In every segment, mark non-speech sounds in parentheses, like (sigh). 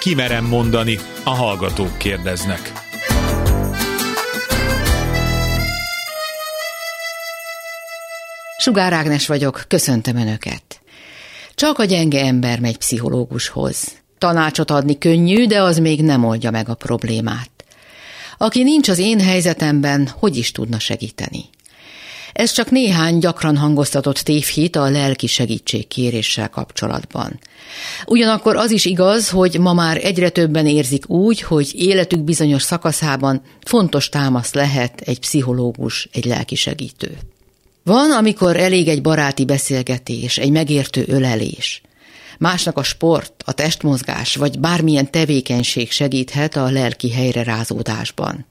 Kimerem mondani, a hallgatók kérdeznek. Sugár Ágnes vagyok, köszöntöm Önöket. Csak a gyenge ember megy pszichológushoz. Tanácsot adni könnyű, de az még nem oldja meg a problémát. Aki nincs az én helyzetemben, hogy is tudna segíteni? Ez csak néhány gyakran hangoztatott tévhit a lelki segítség kéréssel kapcsolatban. Ugyanakkor az is igaz, hogy ma már egyre többen érzik úgy, hogy életük bizonyos szakaszában fontos támasz lehet egy pszichológus, egy lelki segítő. Van, amikor elég egy baráti beszélgetés, egy megértő ölelés. Másnak a sport, a testmozgás vagy bármilyen tevékenység segíthet a lelki helyre rázódásban.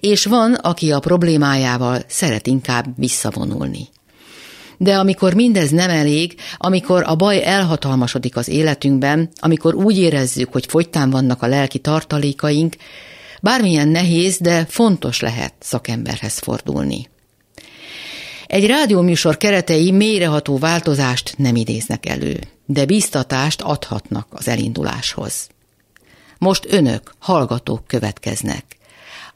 És van, aki a problémájával szeret inkább visszavonulni. De amikor mindez nem elég, amikor a baj elhatalmasodik az életünkben, amikor úgy érezzük, hogy fogytán vannak a lelki tartalékaink, bármilyen nehéz, de fontos lehet szakemberhez fordulni. Egy rádióműsor keretei mélyreható változást nem idéznek elő, de biztatást adhatnak az elinduláshoz. Most önök, hallgatók következnek.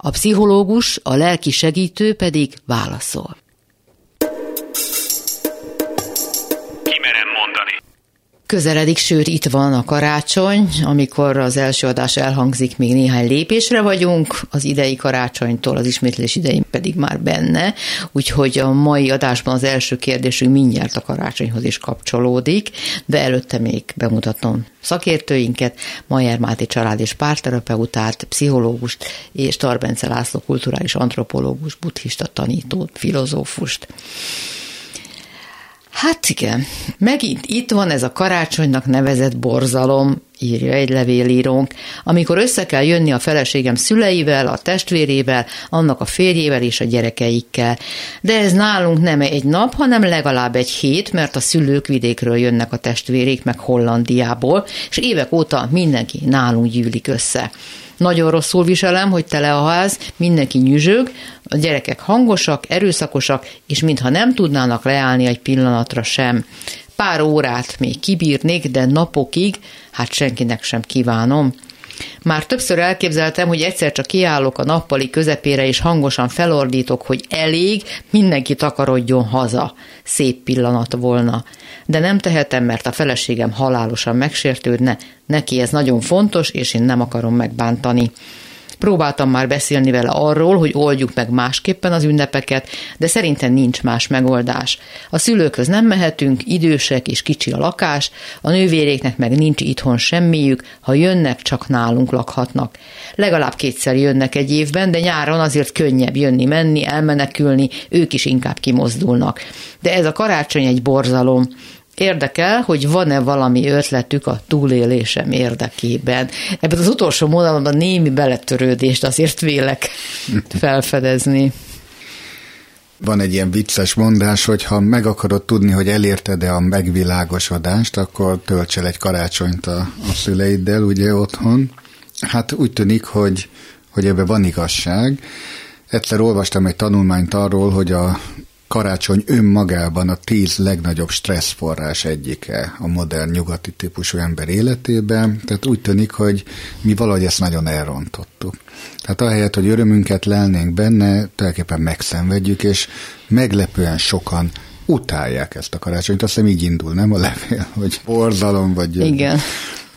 A pszichológus, a lelki segítő pedig válaszol. Közeledik, sőt itt van a karácsony, amikor az első adás elhangzik, még néhány lépésre vagyunk, az idei karácsonytól, az ismétlés idején pedig már benne, úgyhogy a mai adásban az első kérdésünk mindjárt a karácsonyhoz is kapcsolódik, de előtte még bemutatom szakértőinket, Majer Máté család és párterapeutát, pszichológust és Tarbence László kulturális antropológus, buddhista tanítót, filozófust. Hát igen, megint itt van ez a karácsonynak nevezett borzalom, írja egy levélírónk, amikor össze kell jönni a feleségem szüleivel, a testvérével, annak a férjével és a gyerekeikkel. De ez nálunk nem egy nap, hanem legalább egy hét, mert a szülők vidékről jönnek a testvérék, meg Hollandiából, és évek óta mindenki nálunk gyűlik össze. Nagyon rosszul viselem, hogy tele a ház, mindenki nyüzsög, a gyerekek hangosak, erőszakosak, és mintha nem tudnának leállni egy pillanatra sem. Pár órát még kibírnék, de napokig, hát senkinek sem kívánom. Már többször elképzeltem, hogy egyszer csak kiállok a nappali közepére, és hangosan felordítok, hogy elég, mindenki takarodjon haza. Szép pillanat volna. De nem tehetem, mert a feleségem halálosan megsértődne, neki ez nagyon fontos, és én nem akarom megbántani. Próbáltam már beszélni vele arról, hogy oldjuk meg másképpen az ünnepeket, de szerintem nincs más megoldás. A szülőkhöz nem mehetünk, idősek és kicsi a lakás, a nővéréknek meg nincs itthon semmiük, ha jönnek, csak nálunk lakhatnak. Legalább kétszer jönnek egy évben, de nyáron azért könnyebb jönni-menni, elmenekülni, ők is inkább kimozdulnak. De ez a karácsony egy borzalom. Érdekel, hogy van-e valami ötletük a túlélésem érdekében. Ebben az utolsó mondatban némi beletörődést azért vélek (laughs) felfedezni. Van egy ilyen vicces mondás, hogy ha meg akarod tudni, hogy elérted-e a megvilágosodást, akkor töltsel egy karácsonyt a, a szüleiddel, ugye otthon. Hát úgy tűnik, hogy, hogy ebben van igazság. Egyszer olvastam egy tanulmányt arról, hogy a karácsony önmagában a tíz legnagyobb stresszforrás egyike a modern nyugati típusú ember életében, tehát úgy tűnik, hogy mi valahogy ezt nagyon elrontottuk. Tehát ahelyett, hogy örömünket lelnénk benne, tulajdonképpen megszenvedjük, és meglepően sokan utálják ezt a karácsonyt. Azt hiszem így indul, nem a levél, hogy borzalom, vagy... Igen.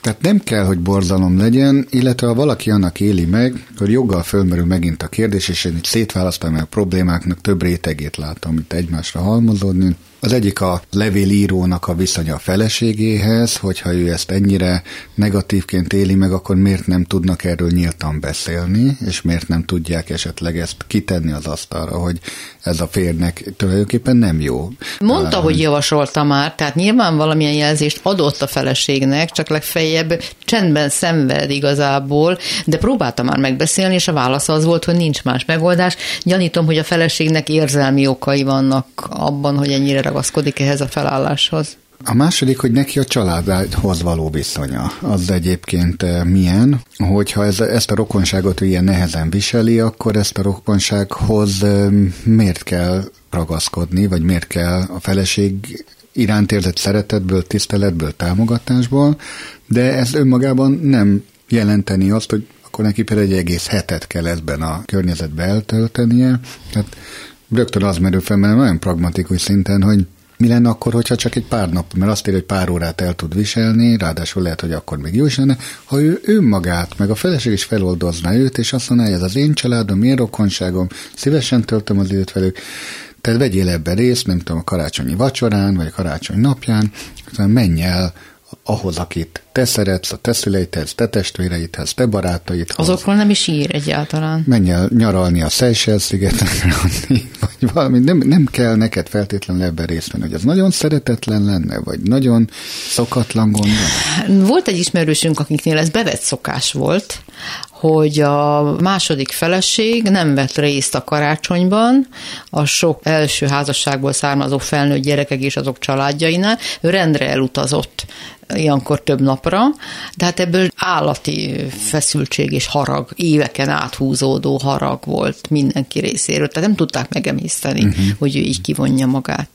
Tehát nem kell, hogy borzalom legyen, illetve ha valaki annak éli meg, akkor joggal fölmerül megint a kérdés, és én itt szétválasztom a problémáknak több rétegét látom itt egymásra halmozódni. Az egyik a levélírónak a viszonya a feleségéhez, hogyha ő ezt ennyire negatívként éli meg, akkor miért nem tudnak erről nyíltan beszélni, és miért nem tudják esetleg ezt kitenni az asztalra, hogy ez a férnek tulajdonképpen nem jó. Mondta, hogy javasolta már, tehát nyilván valamilyen jelzést adott a feleségnek, csak legfeljebb csendben szenved igazából, de próbálta már megbeszélni, és a válasz az volt, hogy nincs más megoldás. Gyanítom, hogy a feleségnek érzelmi okai vannak abban, hogy ennyire ragaszkodik ehhez a felálláshoz. A második, hogy neki a családhoz való viszonya. Az egyébként eh, milyen, hogyha ez, ezt a rokonságot ilyen nehezen viseli, akkor ezt a rokonsághoz eh, miért kell ragaszkodni, vagy miért kell a feleség iránt érzett szeretetből, tiszteletből, támogatásból, de ez önmagában nem jelenteni azt, hogy akkor neki például egy egész hetet kell ebben a környezetben eltöltenie. Tehát rögtön az merül fel, mert nagyon pragmatikus szinten, hogy mi lenne akkor, hogyha csak egy pár nap, mert azt írja, hogy pár órát el tud viselni, ráadásul lehet, hogy akkor még jó is lenne, ha ő önmagát, meg a feleség is feloldozná őt, és azt mondaná, hogy ez az én családom, én rokonságom, szívesen töltöm az időt velük, tehát vegyél ebben részt, nem tudom, a karácsonyi vacsorán, vagy a karácsony napján, menj el ahhoz, akit te szeretsz, a te szüleidhez, te testvéreidhez, te barátaidhoz. Azokról nem is ír egyáltalán. Menj el nyaralni a Seychelles szigetekre, (laughs) vagy valami. Nem, nem kell neked feltétlenül ebben részt venni, hogy az nagyon szeretetlen lenne, vagy nagyon szokatlan gond. Volt egy ismerősünk, akiknél ez bevett szokás volt, hogy a második feleség nem vett részt a karácsonyban, a sok első házasságból származó felnőtt gyerekek és azok családjainál, ő rendre elutazott ilyenkor több napra, de hát ebből állati feszültség és harag, éveken áthúzódó harag volt mindenki részéről, tehát nem tudták megemészteni, uh-huh. hogy ő így kivonja magát.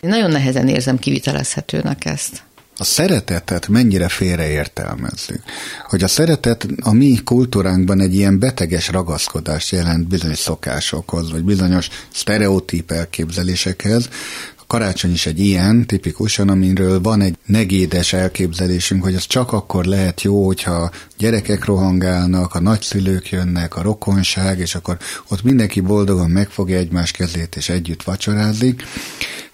Én nagyon nehezen érzem kivitelezhetőnek ezt a szeretetet mennyire félreértelmezzük. Hogy a szeretet a mi kultúránkban egy ilyen beteges ragaszkodást jelent bizonyos szokásokhoz, vagy bizonyos sztereotíp elképzelésekhez, karácsony is egy ilyen, tipikusan, amiről van egy negédes elképzelésünk, hogy az csak akkor lehet jó, hogyha gyerekek rohangálnak, a nagyszülők jönnek, a rokonság, és akkor ott mindenki boldogan megfogja egymás kezét, és együtt vacsorázik.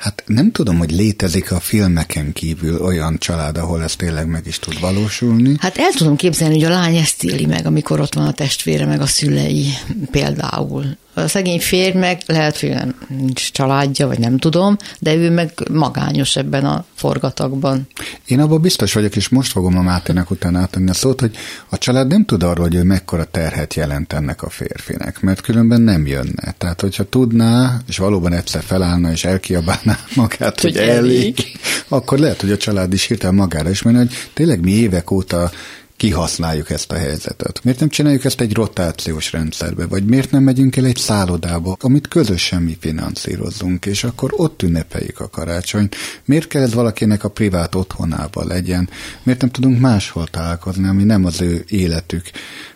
Hát nem tudom, hogy létezik a filmeken kívül olyan család, ahol ez tényleg meg is tud valósulni. Hát el tudom képzelni, hogy a lány ezt éli meg, amikor ott van a testvére, meg a szülei például. A szegény férj meg lehet, hogy nem, nincs családja, vagy nem tudom, de ő meg magányos ebben a forgatagban. Én abban biztos vagyok, és most fogom a Mátének után átadni a szót, hogy a család nem tud arról, hogy ő mekkora terhet jelent ennek a férfinek, mert különben nem jönne. Tehát, hogyha tudná, és valóban egyszer felállna, és elkiabálná magát, hogy, hogy elég, elég, akkor lehet, hogy a család is hirtelen magára is menni, hogy tényleg mi évek óta kihasználjuk ezt a helyzetet. Miért nem csináljuk ezt egy rotációs rendszerbe, vagy miért nem megyünk el egy szállodába, amit közösen mi finanszírozzunk, és akkor ott ünnepeljük a karácsonyt. Miért kell ez valakinek a privát otthonába legyen? Miért nem tudunk máshol találkozni, ami nem az ő életük?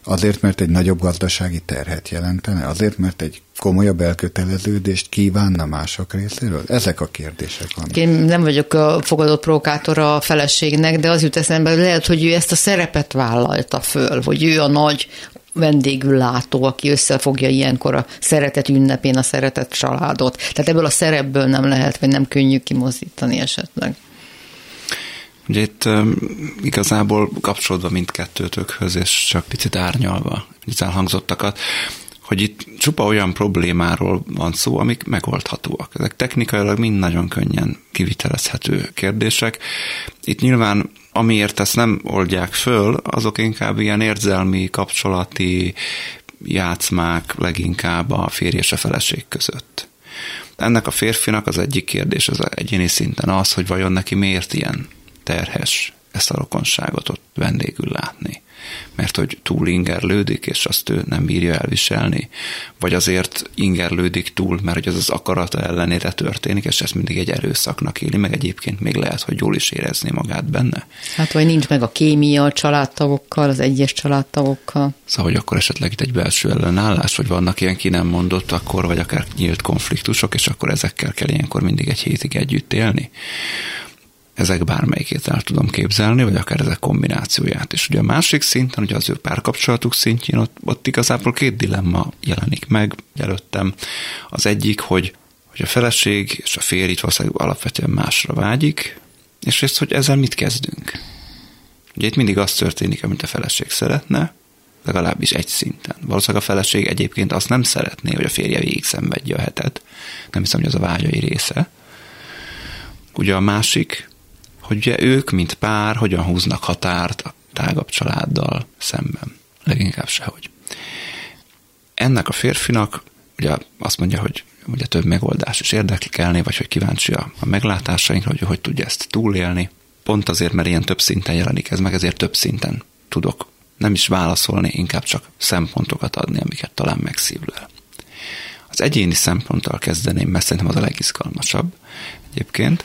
Azért, mert egy nagyobb gazdasági terhet jelentene? Azért, mert egy komolyabb elköteleződést kívánna mások részéről? Ezek a kérdések vannak. Én nem vagyok a fogadott provokátora a feleségnek, de az jut eszembe, hogy lehet, hogy ő ezt a szerepet vállalta föl, hogy ő a nagy vendégül látó, aki összefogja ilyenkor a szeretet ünnepén a szeretet családot. Tehát ebből a szerepből nem lehet, vagy nem könnyű kimozdítani esetleg. Ugye itt um, igazából kapcsolódva mindkettőtökhöz, és csak picit árnyalva az elhangzottakat, hogy itt csupa olyan problémáról van szó, amik megoldhatóak. Ezek technikailag mind nagyon könnyen kivitelezhető kérdések. Itt nyilván amiért ezt nem oldják föl, azok inkább ilyen érzelmi, kapcsolati játszmák leginkább a férj és a feleség között. Ennek a férfinak az egyik kérdés az egyéni szinten az, hogy vajon neki miért ilyen terhes ezt a rokonságot ott vendégül látni mert hogy túl ingerlődik, és azt ő nem bírja elviselni, vagy azért ingerlődik túl, mert hogy az az akarata ellenére történik, és ezt mindig egy erőszaknak éli, meg egyébként még lehet, hogy jól is érezni magát benne. Hát vagy nincs meg a kémia a családtagokkal, az egyes családtagokkal. Szóval, hogy akkor esetleg itt egy belső ellenállás, vagy vannak ilyen ki nem mondott akkor, vagy akár nyílt konfliktusok, és akkor ezekkel kell ilyenkor mindig egy hétig együtt élni ezek bármelyikét el tudom képzelni, vagy akár ezek kombinációját is. Ugye a másik szinten, ugye az ő párkapcsolatuk szintjén, ott, ott igazából két dilemma jelenik meg előttem. Az egyik, hogy, hogy a feleség és a férj itt valószínűleg alapvetően másra vágyik, és ezt, hogy ezzel mit kezdünk. Ugye itt mindig az történik, amit a feleség szeretne, legalábbis egy szinten. Valószínűleg a feleség egyébként azt nem szeretné, hogy a férje végig szenvedje a hetet. Nem hiszem, hogy az a vágyai része. Ugye a másik, hogy ugye ők, mint pár, hogyan húznak határt a tágabb családdal szemben. Leginkább sehogy. Ennek a férfinak ugye azt mondja, hogy ugye több megoldás is érdekelni, vagy hogy kíváncsi a, a meglátásainkra, hogy hogy tudja ezt túlélni. Pont azért, mert ilyen több szinten jelenik ez meg, ezért több szinten tudok nem is válaszolni, inkább csak szempontokat adni, amiket talán megszívlel. Az egyéni szemponttal kezdeném, mert szerintem az a legizgalmasabb egyébként,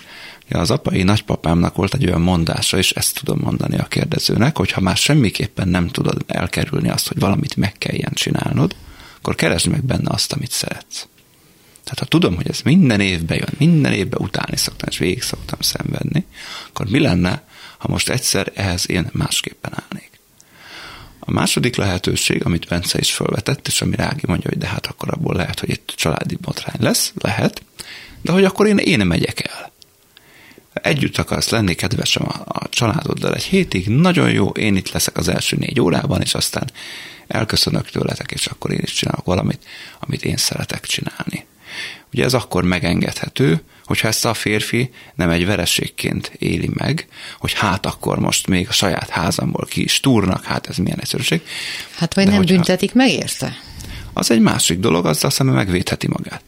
az apai nagypapámnak volt egy olyan mondása, és ezt tudom mondani a kérdezőnek, hogy ha már semmiképpen nem tudod elkerülni azt, hogy valamit meg kelljen csinálnod, akkor keresd meg benne azt, amit szeretsz. Tehát ha tudom, hogy ez minden évben jön, minden évben utálni szoktam, és végig szoktam szenvedni, akkor mi lenne, ha most egyszer ehhez én másképpen állnék? A második lehetőség, amit Bence is felvetett, és ami Rági mondja, hogy de hát akkor abból lehet, hogy itt családi botrány lesz, lehet, de hogy akkor én, én megyek el. Együtt akarsz lenni, kedvesem, a, a családoddal egy hétig, nagyon jó, én itt leszek az első négy órában, és aztán elköszönök tőletek, és akkor én is csinálok valamit, amit én szeretek csinálni. Ugye ez akkor megengedhető, hogyha ezt a férfi nem egy vereségként éli meg, hogy hát akkor most még a saját házamból ki is túrnak, hát ez milyen egyszerűség. Hát vagy De nem hogyha, büntetik meg érte? Az egy másik dolog, azzal szemben megvédheti magát.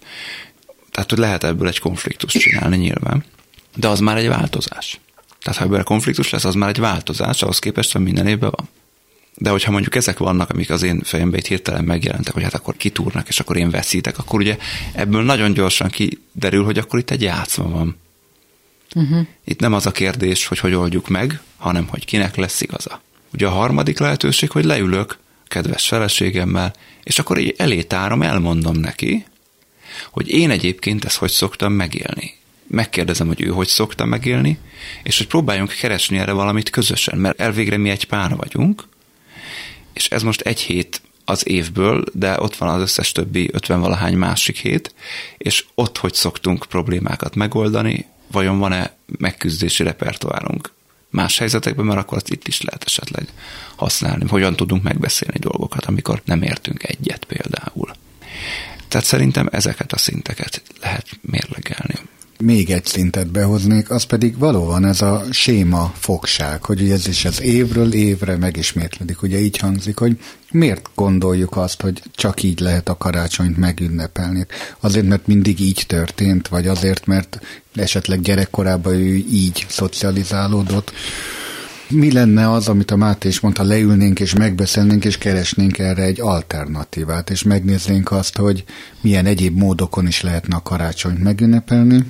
Tehát, hogy lehet ebből egy konfliktus csinálni nyilván, de az már egy változás. Tehát, ha ebből konfliktus lesz, az már egy változás, ahhoz képest, hogy minden évben van. De hogyha mondjuk ezek vannak, amik az én fejembe itt hirtelen megjelentek, hogy hát akkor kitúrnak, és akkor én veszítek, akkor ugye ebből nagyon gyorsan kiderül, hogy akkor itt egy játszma van. Uh-huh. Itt nem az a kérdés, hogy hogy oldjuk meg, hanem hogy kinek lesz igaza. Ugye a harmadik lehetőség, hogy leülök kedves feleségemmel, és akkor így elétárom, elmondom neki, hogy én egyébként ezt hogy szoktam megélni. Megkérdezem, hogy ő hogy szokta megélni, és hogy próbáljunk keresni erre valamit közösen, mert elvégre mi egy pár vagyunk, és ez most egy hét az évből, de ott van az összes többi 50 valahány másik hét, és ott hogy szoktunk problémákat megoldani, vajon van-e megküzdési repertoárunk más helyzetekben, mert akkor azt itt is lehet esetleg használni, hogyan tudunk megbeszélni dolgokat, amikor nem értünk egyet például. Tehát szerintem ezeket a szinteket lehet mérlegelni még egy szintet behoznék, az pedig valóban ez a séma fogság, hogy ugye ez is az évről évre megismétlődik. Ugye így hangzik, hogy miért gondoljuk azt, hogy csak így lehet a karácsonyt megünnepelni? Azért, mert mindig így történt, vagy azért, mert esetleg gyerekkorában ő így szocializálódott. Mi lenne az, amit a Máté is mondta, leülnénk és megbeszélnénk, és keresnénk erre egy alternatívát, és megnéznénk azt, hogy milyen egyéb módokon is lehetne a karácsonyt megünnepelni,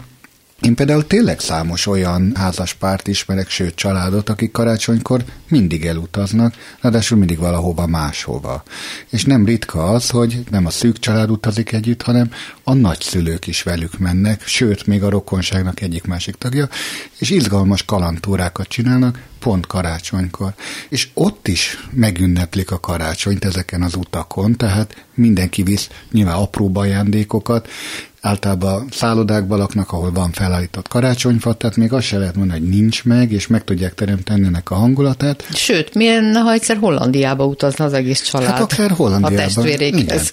én például tényleg számos olyan házaspárt ismerek, sőt családot, akik karácsonykor mindig elutaznak, ráadásul mindig valahova máshova. És nem ritka az, hogy nem a szűk család utazik együtt, hanem a nagyszülők is velük mennek, sőt, még a rokonságnak egyik-másik tagja, és izgalmas kalantúrákat csinálnak, pont karácsonykor. És ott is megünneplik a karácsonyt ezeken az utakon, tehát mindenki visz nyilván apró ajándékokat, általában szállodákban laknak, ahol van felállított karácsonyfa, tehát még azt se lehet mondani, hogy nincs meg, és meg tudják teremteni ennek a hangulatát. Sőt, milyen, ha egyszer Hollandiába utazna az egész család? Hát akár Hollandiába. A testvérékhez.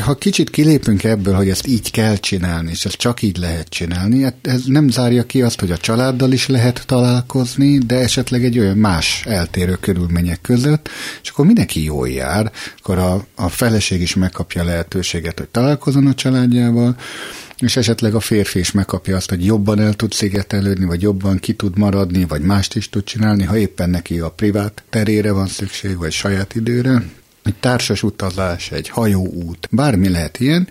Ha kicsit kilépünk ebből, hogy ezt így kell csinálni, és ezt csak így lehet csinálni, hát ez nem zárja ki azt, hogy a családdal is lehet találkozni, de esetleg egy olyan más eltérő körülmények között, és akkor mindenki jól jár, akkor a, a feleség is megkapja a lehetőséget, hogy találkozon a családjával, és esetleg a férfi is megkapja azt, hogy jobban el tud szigetelődni, vagy jobban ki tud maradni, vagy mást is tud csinálni, ha éppen neki a privát terére van szükség, vagy saját időre. Egy társas utazás, egy hajóút, bármi lehet ilyen,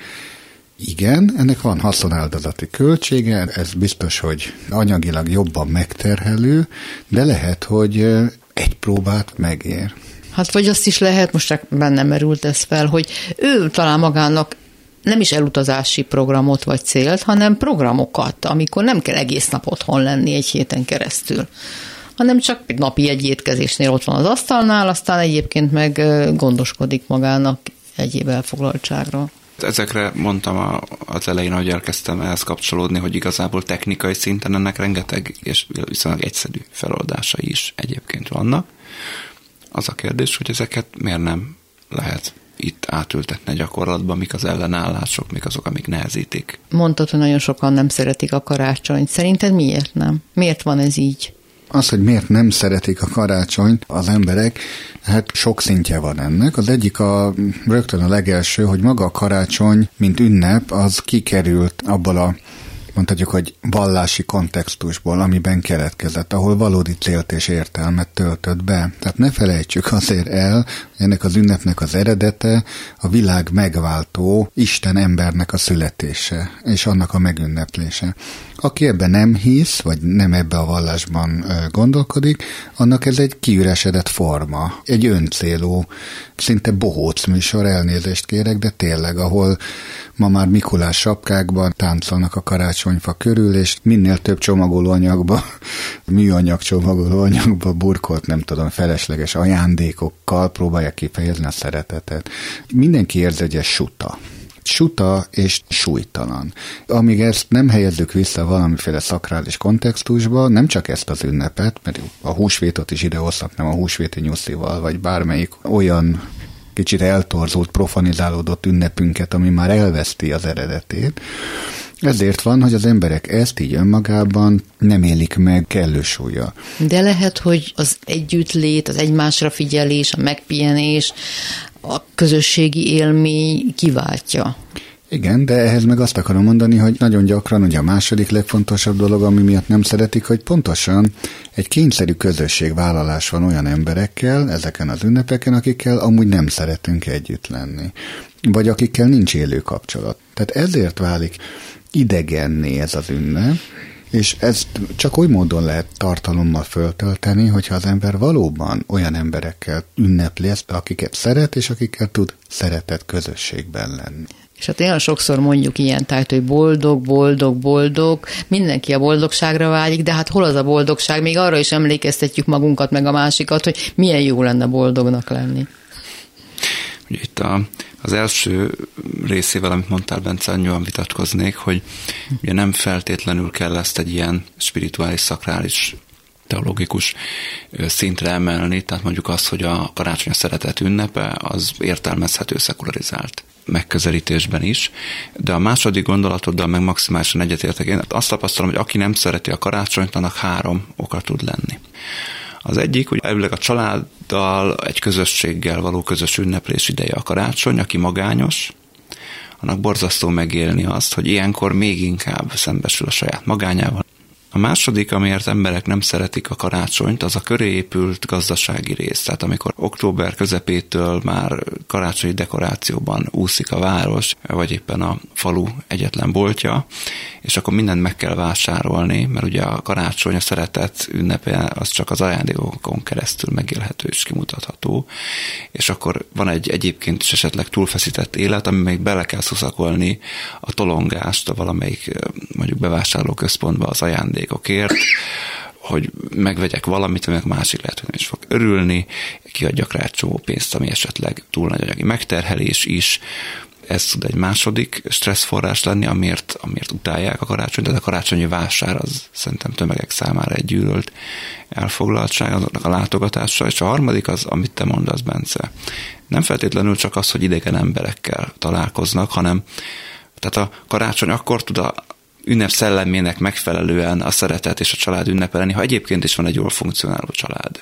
igen, ennek van haszonáldozati költsége, ez biztos, hogy anyagilag jobban megterhelő, de lehet, hogy egy próbát megér. Hát vagy azt is lehet, most csak bennem merült ez fel, hogy ő talál magának nem is elutazási programot vagy célt, hanem programokat, amikor nem kell egész nap otthon lenni egy héten keresztül hanem csak napi egy étkezésnél ott van az asztalnál, aztán egyébként meg gondoskodik magának egyéb elfoglaltságra. Ezekre mondtam az elején, hogy elkezdtem ehhez kapcsolódni, hogy igazából technikai szinten ennek rengeteg és viszonylag egyszerű feloldásai is egyébként vannak. Az a kérdés, hogy ezeket miért nem lehet itt átültetni a gyakorlatba, mik az ellenállások, mik azok, amik nehezítik. Mondtad, hogy nagyon sokan nem szeretik a karácsonyt. Szerinted miért nem? Miért van ez így? Az, hogy miért nem szeretik a karácsonyt az emberek, hát sok szintje van ennek. Az egyik a rögtön a legelső, hogy maga a karácsony, mint ünnep, az kikerült abból a mondhatjuk, hogy vallási kontextusból, amiben keletkezett, ahol valódi célt és értelmet töltött be. Tehát ne felejtsük azért el, ennek az ünnepnek az eredete a világ megváltó Isten embernek a születése, és annak a megünneplése. Aki ebben nem hisz, vagy nem ebbe a vallásban gondolkodik, annak ez egy kiüresedett forma, egy öncélú, szinte bohóc műsor, elnézést kérek, de tényleg, ahol ma már Mikulás sapkákban táncolnak a karácsonyfa körül, és minél több csomagolóanyagba, (laughs) műanyag csomagolóanyagba burkolt, nem tudom, felesleges ajándékokkal próbálják kifejezni a szeretetet. Mindenki érzi, hogy ez suta suta és súlytalan. Amíg ezt nem helyezzük vissza valamiféle szakrális kontextusba, nem csak ezt az ünnepet, mert a húsvétot is ide nem a húsvéti nyuszival, vagy bármelyik olyan kicsit eltorzult, profanizálódott ünnepünket, ami már elveszti az eredetét. Ezért van, hogy az emberek ezt így önmagában nem élik meg kellő súlya. De lehet, hogy az együttlét, az egymásra figyelés, a megpihenés, a közösségi élmény kiváltja. Igen, de ehhez meg azt akarom mondani, hogy nagyon gyakran ugye a második legfontosabb dolog, ami miatt nem szeretik, hogy pontosan egy kényszerű közösségvállalás van olyan emberekkel ezeken az ünnepeken, akikkel amúgy nem szeretünk együtt lenni, vagy akikkel nincs élő kapcsolat. Tehát ezért válik idegenné ez az ünnep, és ezt csak oly módon lehet tartalommal föltölteni, hogyha az ember valóban olyan emberekkel ünnepli ezt, akiket szeret, és akikkel tud szeretett közösségben lenni. És hát olyan sokszor mondjuk ilyen tájt, hogy boldog, boldog, boldog, mindenki a boldogságra vágyik, de hát hol az a boldogság? Még arra is emlékeztetjük magunkat, meg a másikat, hogy milyen jó lenne boldognak lenni. Ugye itt a, az első részével, amit mondtál, Bence, annyian vitatkoznék, hogy ugye nem feltétlenül kell ezt egy ilyen spirituális, szakrális teológikus szintre emelni, tehát mondjuk az, hogy a karácsony a szeretet ünnepe, az értelmezhető szekularizált megközelítésben is, de a második gondolatoddal meg maximálisan egyetértek. Én azt tapasztalom, hogy aki nem szereti a karácsonyt, annak három oka tud lenni. Az egyik, hogy elvileg a családdal, egy közösséggel való közös ünneplés ideje a karácsony, aki magányos, annak borzasztó megélni azt, hogy ilyenkor még inkább szembesül a saját magányával, a második, amiért emberek nem szeretik a karácsonyt, az a köré épült gazdasági rész. Tehát amikor október közepétől már karácsonyi dekorációban úszik a város, vagy éppen a falu egyetlen boltja, és akkor mindent meg kell vásárolni, mert ugye a karácsony, a szeretet ünnepe az csak az ajándékokon keresztül megélhető és kimutatható, és akkor van egy egyébként is esetleg túlfeszített élet, ami még bele kell szuszakolni a tolongást a valamelyik mondjuk bevásárlóközpontba az ajándékokért, hogy megvegyek valamit, aminek másik lehet, hogy nem is fog örülni, kiadjak rá csomó pénzt, ami esetleg túl nagy anyagi megterhelés is, ez tud egy második stresszforrás lenni, amiért, amiért utálják a karácsonyt, de a karácsonyi vásár az szerintem tömegek számára egy gyűlölt elfoglaltság, azoknak a látogatása, és a harmadik az, amit te mondasz, Bence. Nem feltétlenül csak az, hogy idegen emberekkel találkoznak, hanem tehát a karácsony akkor tud a ünnep szellemének megfelelően a szeretet és a család ünnepelni, ha egyébként is van egy jól funkcionáló család.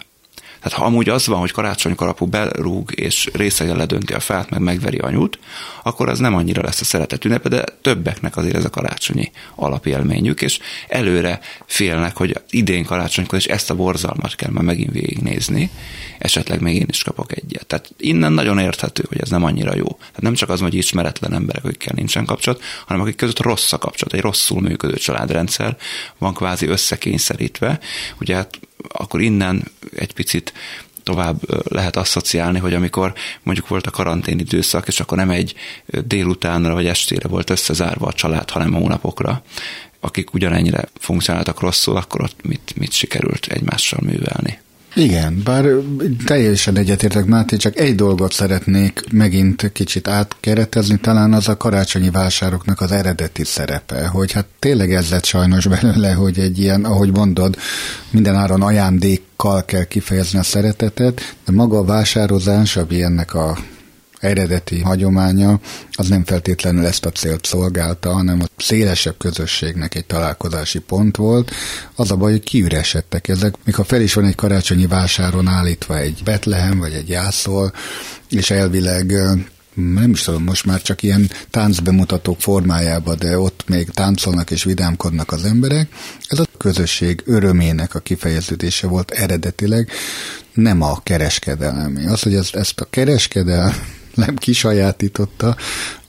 Tehát ha amúgy az van, hogy karácsonykor apu berúg és részegen ledönti a fát, meg megveri anyut, akkor az nem annyira lesz a szeretet ünnepe, de többeknek azért ez a karácsonyi alapélményük, és előre félnek, hogy idén karácsonykor és ezt a borzalmat kell már megint végignézni, esetleg még én is kapok egyet. Tehát innen nagyon érthető, hogy ez nem annyira jó. Tehát nem csak az, hogy ismeretlen emberek, akikkel nincsen kapcsolat, hanem akik között rossz a kapcsolat, egy rosszul működő családrendszer van kvázi összekényszerítve. Ugye hát akkor innen egy picit tovább lehet asszociálni, hogy amikor mondjuk volt a karantén időszak, és akkor nem egy délutánra vagy estére volt összezárva a család, hanem hónapokra, akik ugyanennyire funkcionáltak rosszul, akkor ott mit, mit sikerült egymással művelni. Igen, bár teljesen egyetértek, Máté, csak egy dolgot szeretnék megint kicsit átkeretezni, talán az a karácsonyi vásároknak az eredeti szerepe, hogy hát tényleg ez lett sajnos belőle, hogy egy ilyen, ahogy mondod, minden áron ajándékkal kell kifejezni a szeretetet, de maga a vásározás, ami ennek a eredeti hagyománya, az nem feltétlenül ezt a célt szolgálta, hanem a szélesebb közösségnek egy találkozási pont volt. Az a baj, hogy kiüresedtek ezek, mikor fel is van egy karácsonyi vásáron állítva egy Betlehem vagy egy jászol, és elvileg nem is tudom, most már csak ilyen táncbemutatók formájában, de ott még táncolnak és vidámkodnak az emberek. Ez a közösség örömének a kifejeződése volt eredetileg, nem a kereskedelmi. Az, hogy ezt, ezt a kereskedelmi nem kisajátította.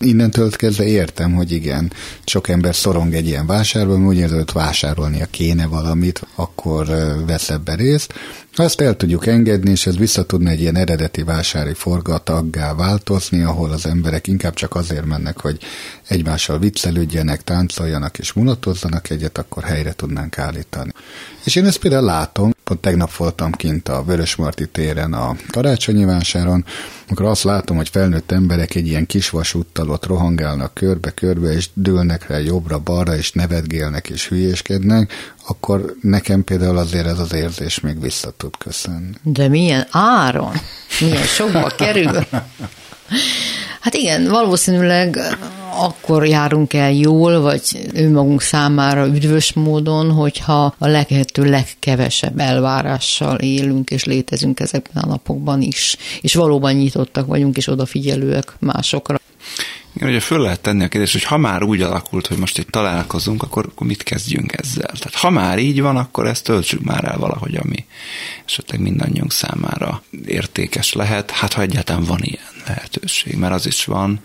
Innentől kezdve értem, hogy igen, sok ember szorong egy ilyen vásárban, úgy érzi, hogy vásárolnia kéne valamit, akkor vesz ebbe részt. Ha ezt el tudjuk engedni, és ez vissza tudna egy ilyen eredeti vásári forgataggá változni, ahol az emberek inkább csak azért mennek, hogy egymással viccelődjenek, táncoljanak és mulatozzanak egyet, akkor helyre tudnánk állítani. És én ezt például látom, pont tegnap voltam kint a Vörösmarty téren a karácsonyi vásáron, amikor azt látom, hogy felnőtt emberek egy ilyen kis vasúttal ott rohangálnak körbe-körbe, és dőlnek rá jobbra-balra, és nevetgélnek és hülyéskednek, akkor nekem például azért ez az érzés még vissza tud köszönni. De milyen áron? Milyen sokba kerül? Hát igen, valószínűleg akkor járunk el jól, vagy önmagunk számára üdvös módon, hogyha a lehető legkevesebb elvárással élünk és létezünk ezekben a napokban is. És valóban nyitottak vagyunk és odafigyelőek másokra. Igen, ugye föl lehet tenni a kérdést, hogy ha már úgy alakult, hogy most itt találkozunk, akkor, akkor mit kezdjünk ezzel? Tehát ha már így van, akkor ezt töltsük már el valahogy, ami esetleg mindannyiunk számára értékes lehet. Hát ha egyáltalán van ilyen lehetőség, mert az is van,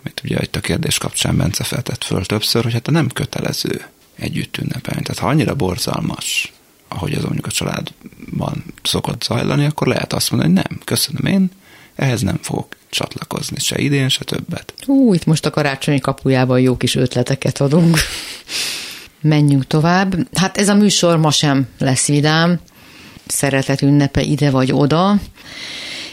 amit ugye itt a kérdés kapcsán Bence feltett föl többször, hogy hát nem kötelező együtt ünnepelni. Tehát ha annyira borzalmas, ahogy az mondjuk a családban szokott zajlani, akkor lehet azt mondani, hogy nem, köszönöm én, ehhez nem fogok csatlakozni, se idén, se többet. Ú, itt most a karácsonyi kapujában jó kis ötleteket adunk. Menjünk tovább. Hát ez a műsor ma sem lesz vidám. Szeretet ünnepe ide vagy oda.